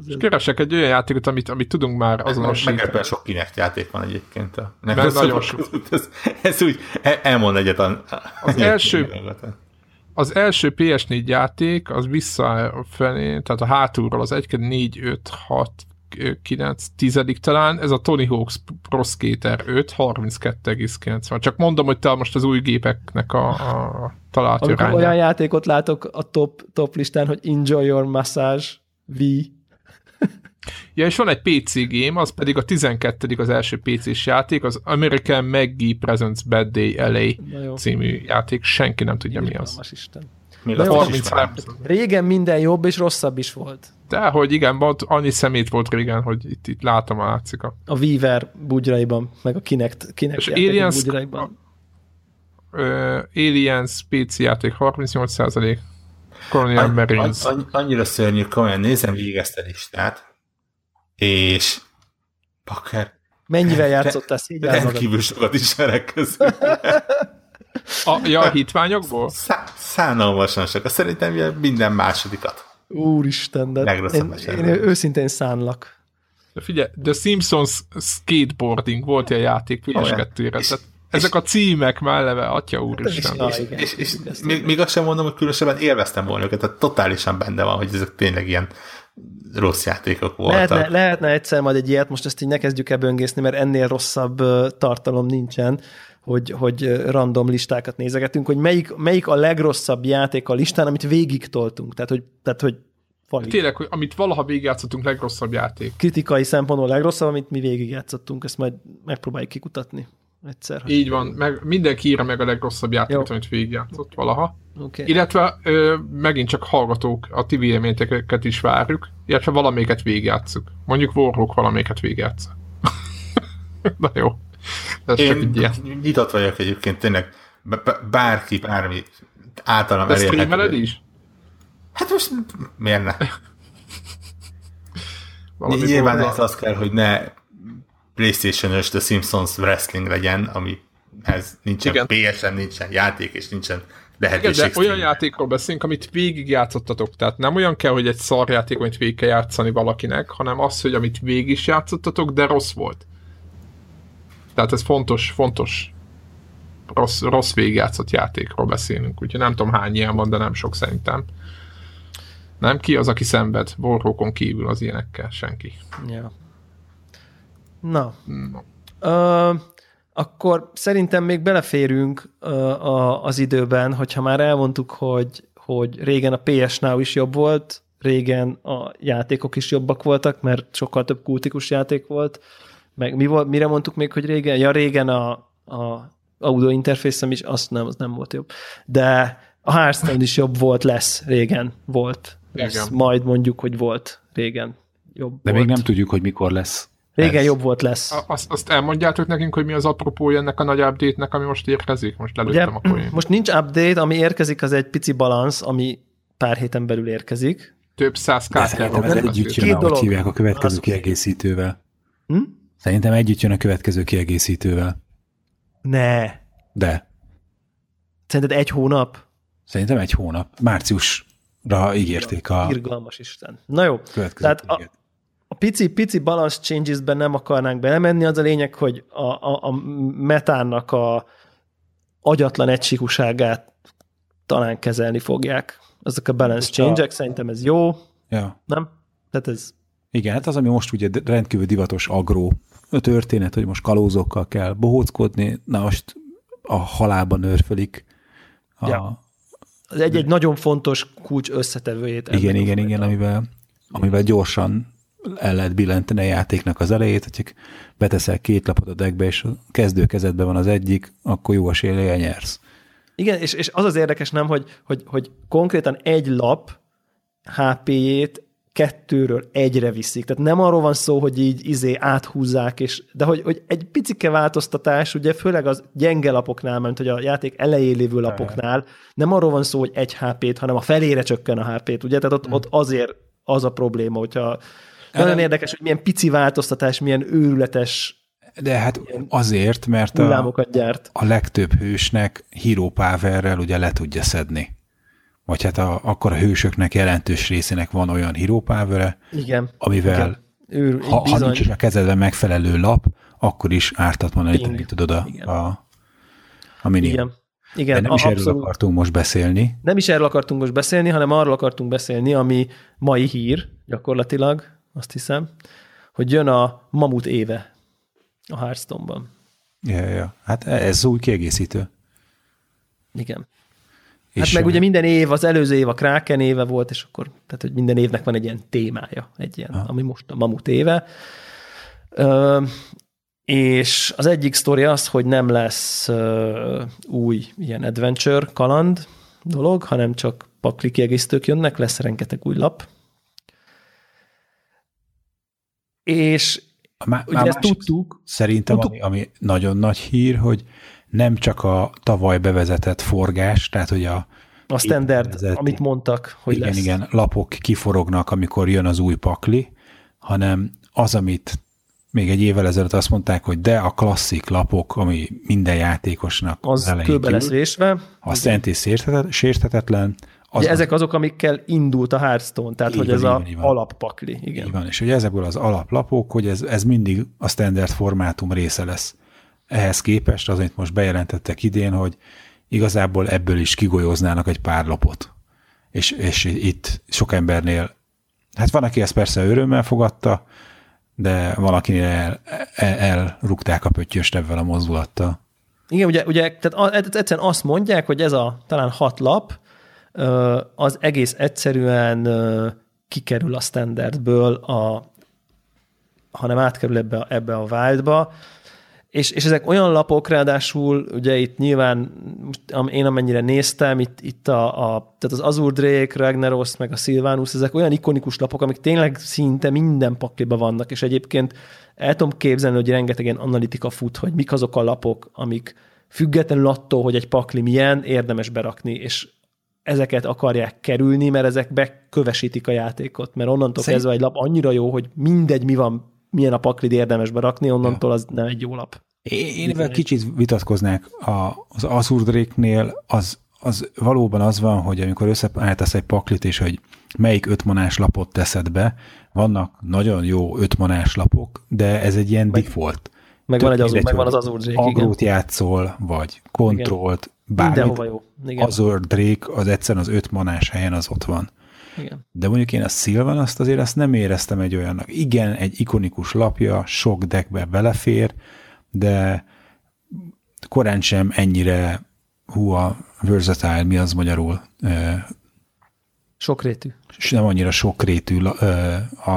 És keresek egy olyan játékot, amit, amit tudunk már azonosítani. Meg, meg sok kinek játék van egyébként. A, nem, ez, nagyon sok. Ez, ez úgy elmond egyet a, az első, az első PS4 játék, az visszafelé, tehát a hátulról az 1, 4, 5, 6, 9 tizedik talán, ez a Tony Hawk's Pro Skater 5, 32,90. Csak mondom, hogy te most az új gépeknek a, a talált Amikor olyan játékot látok a top, top listán, hogy Enjoy Your Massage V. ja, és van egy PC game, az pedig a 12. az első PC-s játék, az American Maggie Presents Bad Day LA című játék. Senki nem tudja, mi az. Isten. 30 ismerem. Régen minden jobb és rosszabb is volt. De hogy igen, volt, annyi szemét volt régen, hogy itt, itt látom, a látszik a A Weaver bugyraiban, meg a Kinect, Kinect És Aliens- bugyraiban. uh, Aliens PC játék 38%, Colonial Anny- Marines. anny- annyira szörnyű, komolyan nézem végig ezt a listát, és Packer Mennyivel játszottál? Szégyell magad. rendkívül sokat ismerek közül. A, ja, a hitványokból? Szá- szánalmasan sokat. Szerintem minden másodikat. Úristen, de én, én őszintén szánlak. De figyelj, The Simpsons Skateboarding volt ilyen játék PS2-re. Olyan. Tehát ezek a címek már eleve, atya úristen. És, és, és Ezt még, még azt sem mondom, hogy különösebben élveztem volna őket, tehát totálisan benne van, hogy ezek tényleg ilyen rossz játékok voltak. Lehetne, lehetne egyszer majd egy ilyet, most ezt így ne kezdjük el böngészni, mert ennél rosszabb tartalom nincsen, hogy, hogy random listákat nézegetünk, hogy melyik, melyik a legrosszabb játék a listán, amit végig toltunk. Tehát, hogy, tehát, hogy így. Tényleg, hogy amit valaha végigjátszottunk, legrosszabb játék. kritikai szempontból a legrosszabb, amit mi végigjátszottunk, ezt majd megpróbáljuk kikutatni egyszer. hogy- Így van, meg mindenki írja meg a legrosszabb játékot, Jó. amit végigjátszott valaha. Okay. Illetve ö, megint csak hallgatók, a ti véleményeket is várjuk, illetve valamelyiket végigjátszuk. Mondjuk Warhawk valamelyiket végigjátsza. Na jó. Ez csak egy ilyen. Én nyitott vagyok egyébként tényleg b- b- bárki, bármi általam De streameled is? Hát most miért ne? Nyilván ez az kell, hogy ne PlayStation-ös The Simpsons Wrestling legyen, ami ez nincsen Igen. PSN, nincsen játék, és nincsen Igen, lehetőség. de olyan játékról beszélünk, amit végigjátszottatok. Tehát nem olyan kell, hogy egy szarjáték, amit végig kell játszani valakinek, hanem az, hogy amit végig is játszottatok, de rossz volt. Tehát ez fontos, fontos. Rossz, rossz végigjátszott játékról beszélünk, úgyhogy nem tudom hány ilyen van, de nem sok szerintem. Nem ki az, aki szenved Warhawkon kívül az ilyenekkel? Senki. Ja. Na, No. Ö, akkor szerintem még beleférünk ö, a, az időben, hogyha már elmondtuk, hogy, hogy régen a PS Now is jobb volt, régen a játékok is jobbak voltak, mert sokkal több kultikus játék volt, meg mi volt, mire mondtuk még, hogy régen? Ja, régen a, a audio interfészem is, azt nem, az nem volt jobb. De a Hearthstone is jobb volt, lesz régen, volt. Lesz, Igen. majd mondjuk, hogy volt régen. Jobb De volt. még nem tudjuk, hogy mikor lesz. Régen ez. jobb volt, lesz. A- Azt, azt elmondjátok nekünk, hogy mi az apropója ennek a nagy update-nek, ami most érkezik? Most Ugye, lelőttem a poént. most nincs update, ami érkezik, az egy pici balansz, ami pár héten belül érkezik. Több száz De szerintem ez együtt jön, Két ahogy dolog. hívják a következő Az- kiegészítővel. Hm? Szerintem együtt jön a következő kiegészítővel. Ne. De Szerinted egy hónap? szerintem egy hónap. Márciusra ígérték a Irgalmas Isten. Na jó. következő Tehát a. a pici, pici balance changes-ben nem akarnánk belemenni, az a lényeg, hogy a, a, a metánnak a agyatlan egysíkúságát talán kezelni fogják. Ezek a balance Most a- change-ek, szerintem ez jó, Ja. nem? Tehát ez Igen, hát az, ami most ugye rendkívül divatos agró történet, hogy most kalózokkal kell bohóckodni, na most a halálban nőrfölik. A, Ja. az egy-egy nagyon fontos kulcs összetevőjét. igen, igen, igen, amivel, amivel gyorsan el lehet billenteni a játéknak az elejét, hogyha beteszel két lapot a deckbe, és a kezdő kezedben van az egyik, akkor jó eséllyel nyersz. Igen, és, és az az érdekes nem, hogy, hogy, hogy konkrétan egy lap HP-jét kettőről egyre viszik. Tehát nem arról van szó, hogy így izé áthúzzák, és, de hogy, hogy egy picike változtatás, ugye főleg az gyenge lapoknál, mert hogy a játék elején lévő lapoknál, nem arról van szó, hogy egy HP-t, hanem a felére csökken a HP-t, ugye? Tehát ott, ott azért az a probléma, hogyha nagyon érdekes, hogy milyen pici változtatás, milyen őrületes De hát azért, mert a, gyárt. a legtöbb hősnek hero powerrel ugye le tudja szedni. Vagy hát a, akkor a hősöknek jelentős részének van olyan hero power Igen. amivel Igen. Őr, ha, ha bizony. nincs is a kezedben megfelelő lap, akkor is ártatlanítani tudod a, Igen. a, a mini. Igen. De Igen, nem a- is erről abszolút. akartunk most beszélni. Nem is erről akartunk most beszélni, hanem arról akartunk beszélni, ami mai hír gyakorlatilag, azt hiszem, hogy jön a Mamut éve a Hearthstone-ban. Ja, ja. Hát ez új kiegészítő. Igen. Hát És, meg ugye minden év, az előző év a Kraken éve volt, és akkor, tehát hogy minden évnek van egy ilyen témája, egy ilyen, Aha. ami most a Mamut éve. Ö, és az egyik sztori az, hogy nem lesz ö, új ilyen adventure kaland, dolog, hanem csak pakli kiegészítők jönnek, lesz rengeteg új lap. És má, ugye már ezt tudtuk, Szerintem, Tudtuk- ami, ami nagyon nagy hír, hogy nem csak a tavaly bevezetett forgás, tehát hogy a a standard, vezet- amit mondtak, hogy igen, lesz. igen, lapok kiforognak, amikor jön az új pakli, hanem az, amit még egy évvel ezelőtt azt mondták, hogy de a klasszik lapok, ami minden játékosnak Az elején kőbe lesz vésve. a szent és sérthetet- sérthetetlen, az Ugye ezek azok, amikkel indult a Hearthstone, tehát Így hogy van, ez így a van, így van. alappakli. Igen. Így van, és hogy ezekből az alaplapok, hogy ez, ez mindig a standard formátum része lesz. Ehhez képest az, amit most bejelentettek idén, hogy igazából ebből is kigolyóznának egy pár lapot. És, és itt sok embernél, hát van, aki ezt persze örömmel fogadta, de van, akinél el, el, elrúgták a pöttyöst ebben a mozdulattal. Igen, ugye, ugye tehát egyszerűen azt mondják, hogy ez a talán hat lap, az egész egyszerűen kikerül a standardből, a, hanem átkerül ebbe, ebbe a wildba, és, és ezek olyan lapok, ráadásul ugye itt nyilván, most én amennyire néztem, itt, itt a, a, tehát az Azur Drake, Ragnaros, meg a Sylvanus, ezek olyan ikonikus lapok, amik tényleg szinte minden pakliba vannak, és egyébként el tudom képzelni, hogy rengeteg ilyen analitika fut, hogy mik azok a lapok, amik függetlenül attól, hogy egy pakli milyen, érdemes berakni, és ezeket akarják kerülni, mert ezek bekövesítik a játékot, mert onnantól Szerint- kezdve egy lap annyira jó, hogy mindegy, mi van, milyen a paklid érdemes berakni, onnantól az nem egy jó lap. Én, mivel kicsit vitatkoznák a, az Azur Drake-nél, az, az valóban az van, hogy amikor összeállítasz egy paklit, és hogy melyik ötmanás lapot teszed be, vannak nagyon jó ötmanás lapok, de ez egy ilyen default. Meg van, egy azur, meg van az hogy Azur Drake, igen. Agrót játszol, vagy kontrollt, bármit. jó. Igen. Azur Drake az egyszerűen az öt manás helyen az ott van. igen. De mondjuk én a Sylvan azt azért azt nem éreztem egy olyannak. Igen, egy ikonikus lapja, sok deckbe belefér, de korán sem ennyire hú a versatile, mi az magyarul, Sokrétű. és nem annyira sokrétű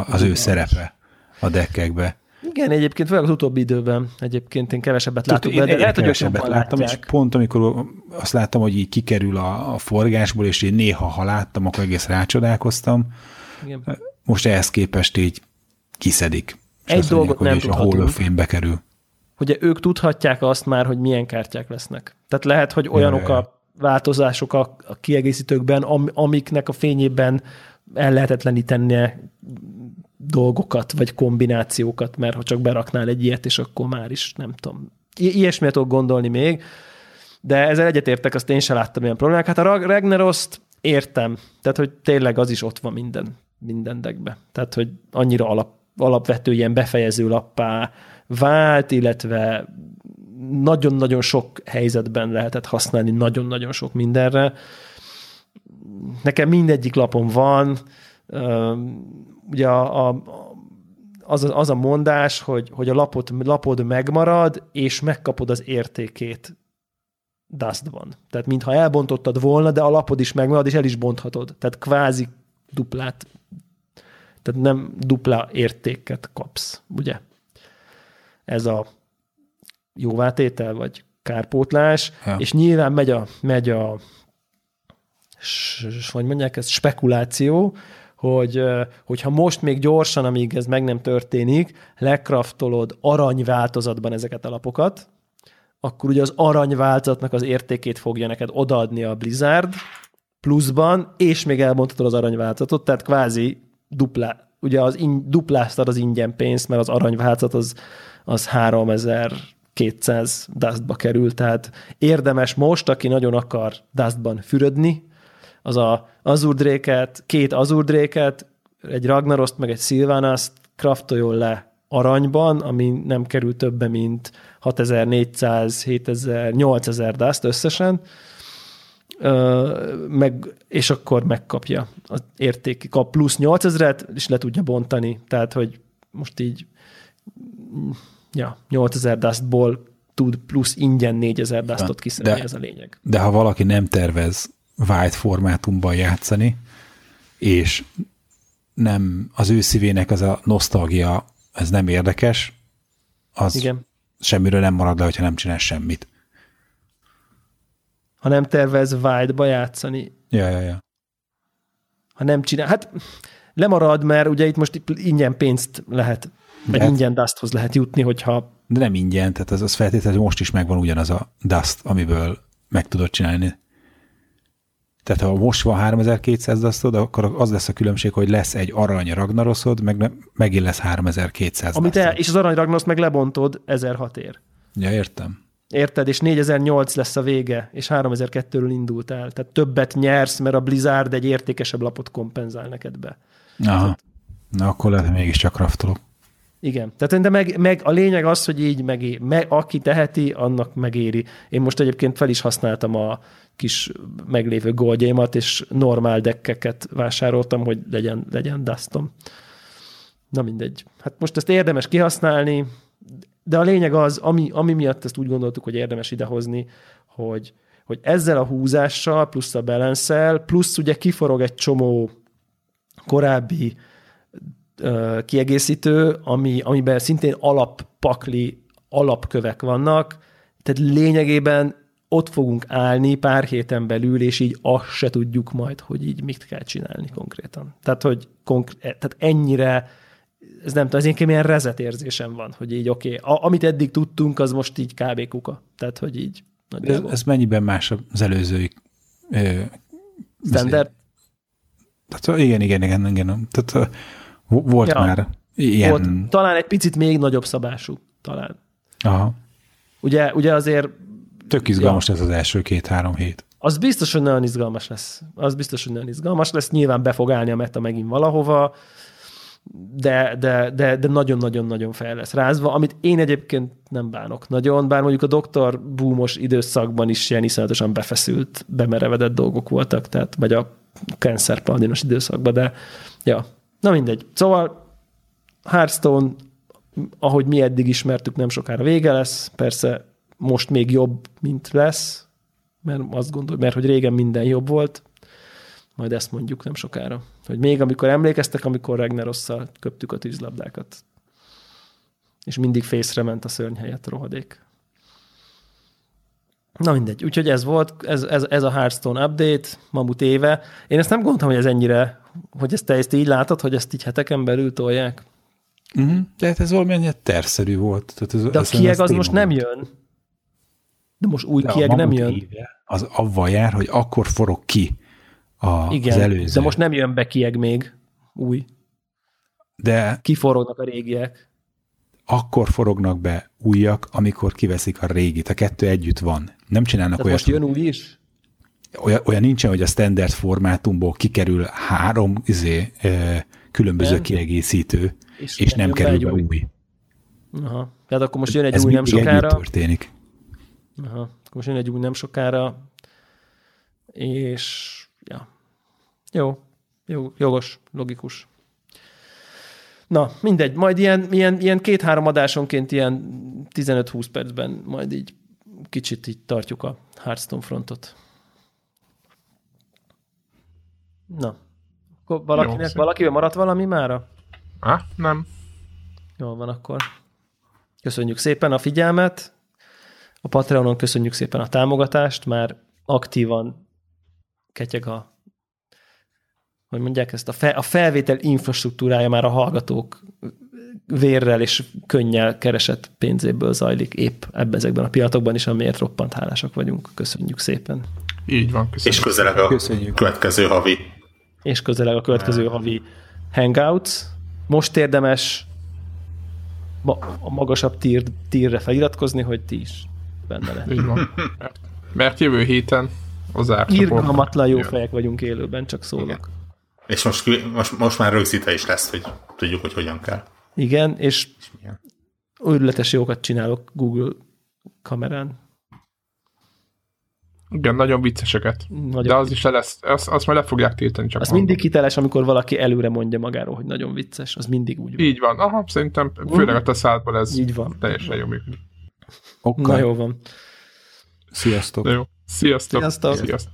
az ő szerepe a deckekbe. Igen, egyébként főleg az utóbbi időben egyébként én kevesebbet látok én be, de lehet, hogy kevesebbet láttam, és pont amikor azt láttam, hogy így kikerül a, a forgásból, és én néha, ha láttam, akkor egész rácsodálkoztam. Igen. Most ehhez képest így kiszedik. És Egy azt mondják, dolgot hogy nem és a Hall tudhatunk. of Fame-be kerül. Ugye ők tudhatják azt már, hogy milyen kártyák lesznek. Tehát lehet, hogy olyanok a változások a, a kiegészítőkben, am, amiknek a fényében el lehetetlenítenie dolgokat, vagy kombinációkat, mert ha csak beraknál egy ilyet, és akkor már is, nem tudom. I- ilyesmit tudok gondolni még, de ezzel egyetértek, azt én sem láttam ilyen problémák. Hát a Rag- Ragnaroszt értem, tehát hogy tényleg az is ott van minden, minden deckbe. Tehát, hogy annyira alap, alapvető ilyen befejező lappá vált, illetve nagyon-nagyon sok helyzetben lehetett használni, nagyon-nagyon sok mindenre. Nekem mindegyik lapon van, ugye a, a, az, a- az a mondás, hogy, hogy a lapot, lapod megmarad, és megkapod az értékét Dustban. Tehát mintha elbontottad volna, de a lapod is megmarad, és el is bonthatod. Tehát kvázi duplát, tehát nem dupla értéket kapsz, ugye? Ez a jóvátétel, vagy kárpótlás, Ja. és nyilván megy a, megy a s- hogy mondják ezt, spekuláció, hogy hogyha most még gyorsan, amíg ez meg nem történik, lekraftolod arany változatban ezeket a lapokat, akkor ugye az arany változatnak az értékét fogja neked odaadni a Blizzard pluszban, és még elmondhatod az arany változatot, tehát kvázi duplá, ugye az in, dupláztad az ingyen pénzt, mert az arany változat az, az 3200 dustba kerül, tehát érdemes most, aki nagyon akar dustban fürödni, az a azurdréket, két azurdréket, egy Ragnaroszt, meg egy Sylvanast kraftoljon le aranyban, ami nem kerül többe, mint 6400, 7000, 8000 dust összesen, Ö, meg, és akkor megkapja az érték, kap plusz 8000-et, és le tudja bontani. Tehát, hogy most így ja, 8000 dustból tud plusz ingyen 4000 dustot kiszedni, ez a lényeg. De ha valaki nem tervez white formátumban játszani, és nem az ő szívének az a nosztalgia, ez nem érdekes, az Igen. semmiről nem marad le, hogyha nem csinál semmit. ha nem tervez Wild-ba játszani, Ja, ja, ja. ha nem csinál, hát lemarad, mert ugye itt most ingyen pénzt lehet, vagy Lehet. ingyen Dusthoz lehet jutni, hogyha De nem ingyen, tehát az, az feltétlenül most is megvan ugyanaz a Dust, amiből meg tudod csinálni. Tehát ha most van 3200 dustod, akkor az lesz a különbség, hogy lesz egy arany Ragnaroszod, meg megint lesz 3200 amit el, és az arany Ragnarszt meg lebontod 1006 ér. Ja, értem. Érted? És 4008 lesz a vége, és 3002-ről indult el. Tehát többet nyersz, mert a Blizzard egy értékesebb lapot kompenzál neked be. Aha. Na, akkor lehet, mégiscsak kraftolok. Igen. Tehát de meg, meg a lényeg az, hogy így megé, meg, aki teheti, annak megéri. Én most egyébként fel is használtam a kis meglévő goldjaimat, és normál dekkeket vásároltam, hogy legyen, legyen dustom. Na mindegy. Hát most ezt érdemes kihasználni, de a lényeg az, ami, ami miatt ezt úgy gondoltuk, hogy érdemes idehozni, hogy, hogy ezzel a húzással, plusz a balance plusz ugye kiforog egy csomó korábbi kiegészítő, ami, amiben szintén alappakli alapkövek vannak, tehát lényegében ott fogunk állni pár héten belül, és így azt se tudjuk majd, hogy így mit kell csinálni konkrétan. Tehát, hogy konkr- tehát ennyire, ez nem tudom, az én ilyen rezet érzésem van, hogy így oké, okay, amit eddig tudtunk, az most így kb. kuka. Tehát, hogy így Ez, ez mennyiben más az előzői? Ö, standard. tehát, igen, igen, igen, igen. Tehát volt Ja. már ilyen... Volt, talán egy picit még nagyobb szabású, talán. Aha. Ugye, ugye azért Tök izgalmas ja. ez az első két-három hét. az biztos, hogy nagyon izgalmas lesz. Az biztos, hogy nagyon izgalmas lesz. Nyilván be fog állni a meta megint valahova, de, de, de, de nagyon-nagyon-nagyon fel lesz rázva, amit én egyébként nem bánok nagyon, bár mondjuk a doktor boomos időszakban is ilyen iszonyatosan befeszült, bemerevedett dolgok voltak, tehát vagy a cancer időszakban, de ja, na mindegy. Szóval Hearthstone, ahogy mi eddig ismertük, nem sokára vége lesz, persze most még jobb, mint lesz, mert azt gondolom, mert hogy régen minden jobb volt, majd ezt mondjuk nem sokára. Hogy még amikor emlékeztek, amikor Ragnarosszal köptük a tűzlabdákat, és mindig fészre ment a szörny helyett rohadék. Na mindegy, úgyhogy ez volt, ez, ez, ez a Hearthstone update, mamut éve. Én ezt nem gondoltam, hogy ez ennyire, hogy ezt te ezt így látod, hogy ezt így heteken belül tolják. Uh-huh. De hát ez valamennyire tervszerű volt. Tehát ez, De a kieg az most nem jön. De most új De kieg nem jön. éve Az avval jár, hogy akkor forog ki a, Igen, az előző. de most nem jön be kieg még új. de Kiforognak a régiek. akkor forognak be újak, amikor kiveszik a régit. A kettő együtt van. Nem csinálnak Tehát olyat, most jön új is? Olyan, olyan nincsen, hogy a standard formátumból kikerül három izé, különböző Nem. kiegészítő, És és, nem kerül be új. új. Aha. Tehát akkor most jön egy Ez új nem sokára. történik. Aha. Akkor most jön egy új nem sokára. És ja. Jó. Jó, jogos, logikus. Na, mindegy, majd ilyen, ilyen, ilyen két-három adásonként ilyen 15-20 percben majd így kicsit így tartjuk a Hearthstone frontot. Na, akkor valakinek, szép. valakivel maradt valami mára? Á, nem. Jól van akkor. Köszönjük szépen a figyelmet. A Patreonon köszönjük szépen a támogatást, már aktívan ketyeg a hogy mondják ezt, a, fe, a felvétel infrastruktúrája már a hallgatók vérrel és könnyel keresett pénzéből zajlik épp ebben ezekben a piatokban is, amiért roppant hálásak vagyunk. Köszönjük szépen. Így van, És köszönöm. közeleg a Köszönjük. következő havi. És közeleg a következő havi Hangouts. Most érdemes ma, a magasabb tír, tírre feliratkozni, hogy ti is benne van. Mert, jövő héten az. Irgalmatlan jó fejek vagyunk élőben, csak szólok. Igen. És most, most, most már rögzíte is lesz, hogy tudjuk, hogy hogyan kell. Igen, és milyen. őrületes jókat csinálok Google kamerán. Igen, nagyon vicceseket. Nagyon De az is le lesz, azt, azt majd le fogják tiltani csak az mondom. mindig hiteles, amikor valaki előre mondja magáról, hogy nagyon vicces. Az mindig úgy van. Így van. Aha, szerintem főleg a te szádból ez Így van. teljesen jó működik. Okkal. Na jó van. Sziasztok. Jó. Sziasztok. Sziasztok. Sziasztok.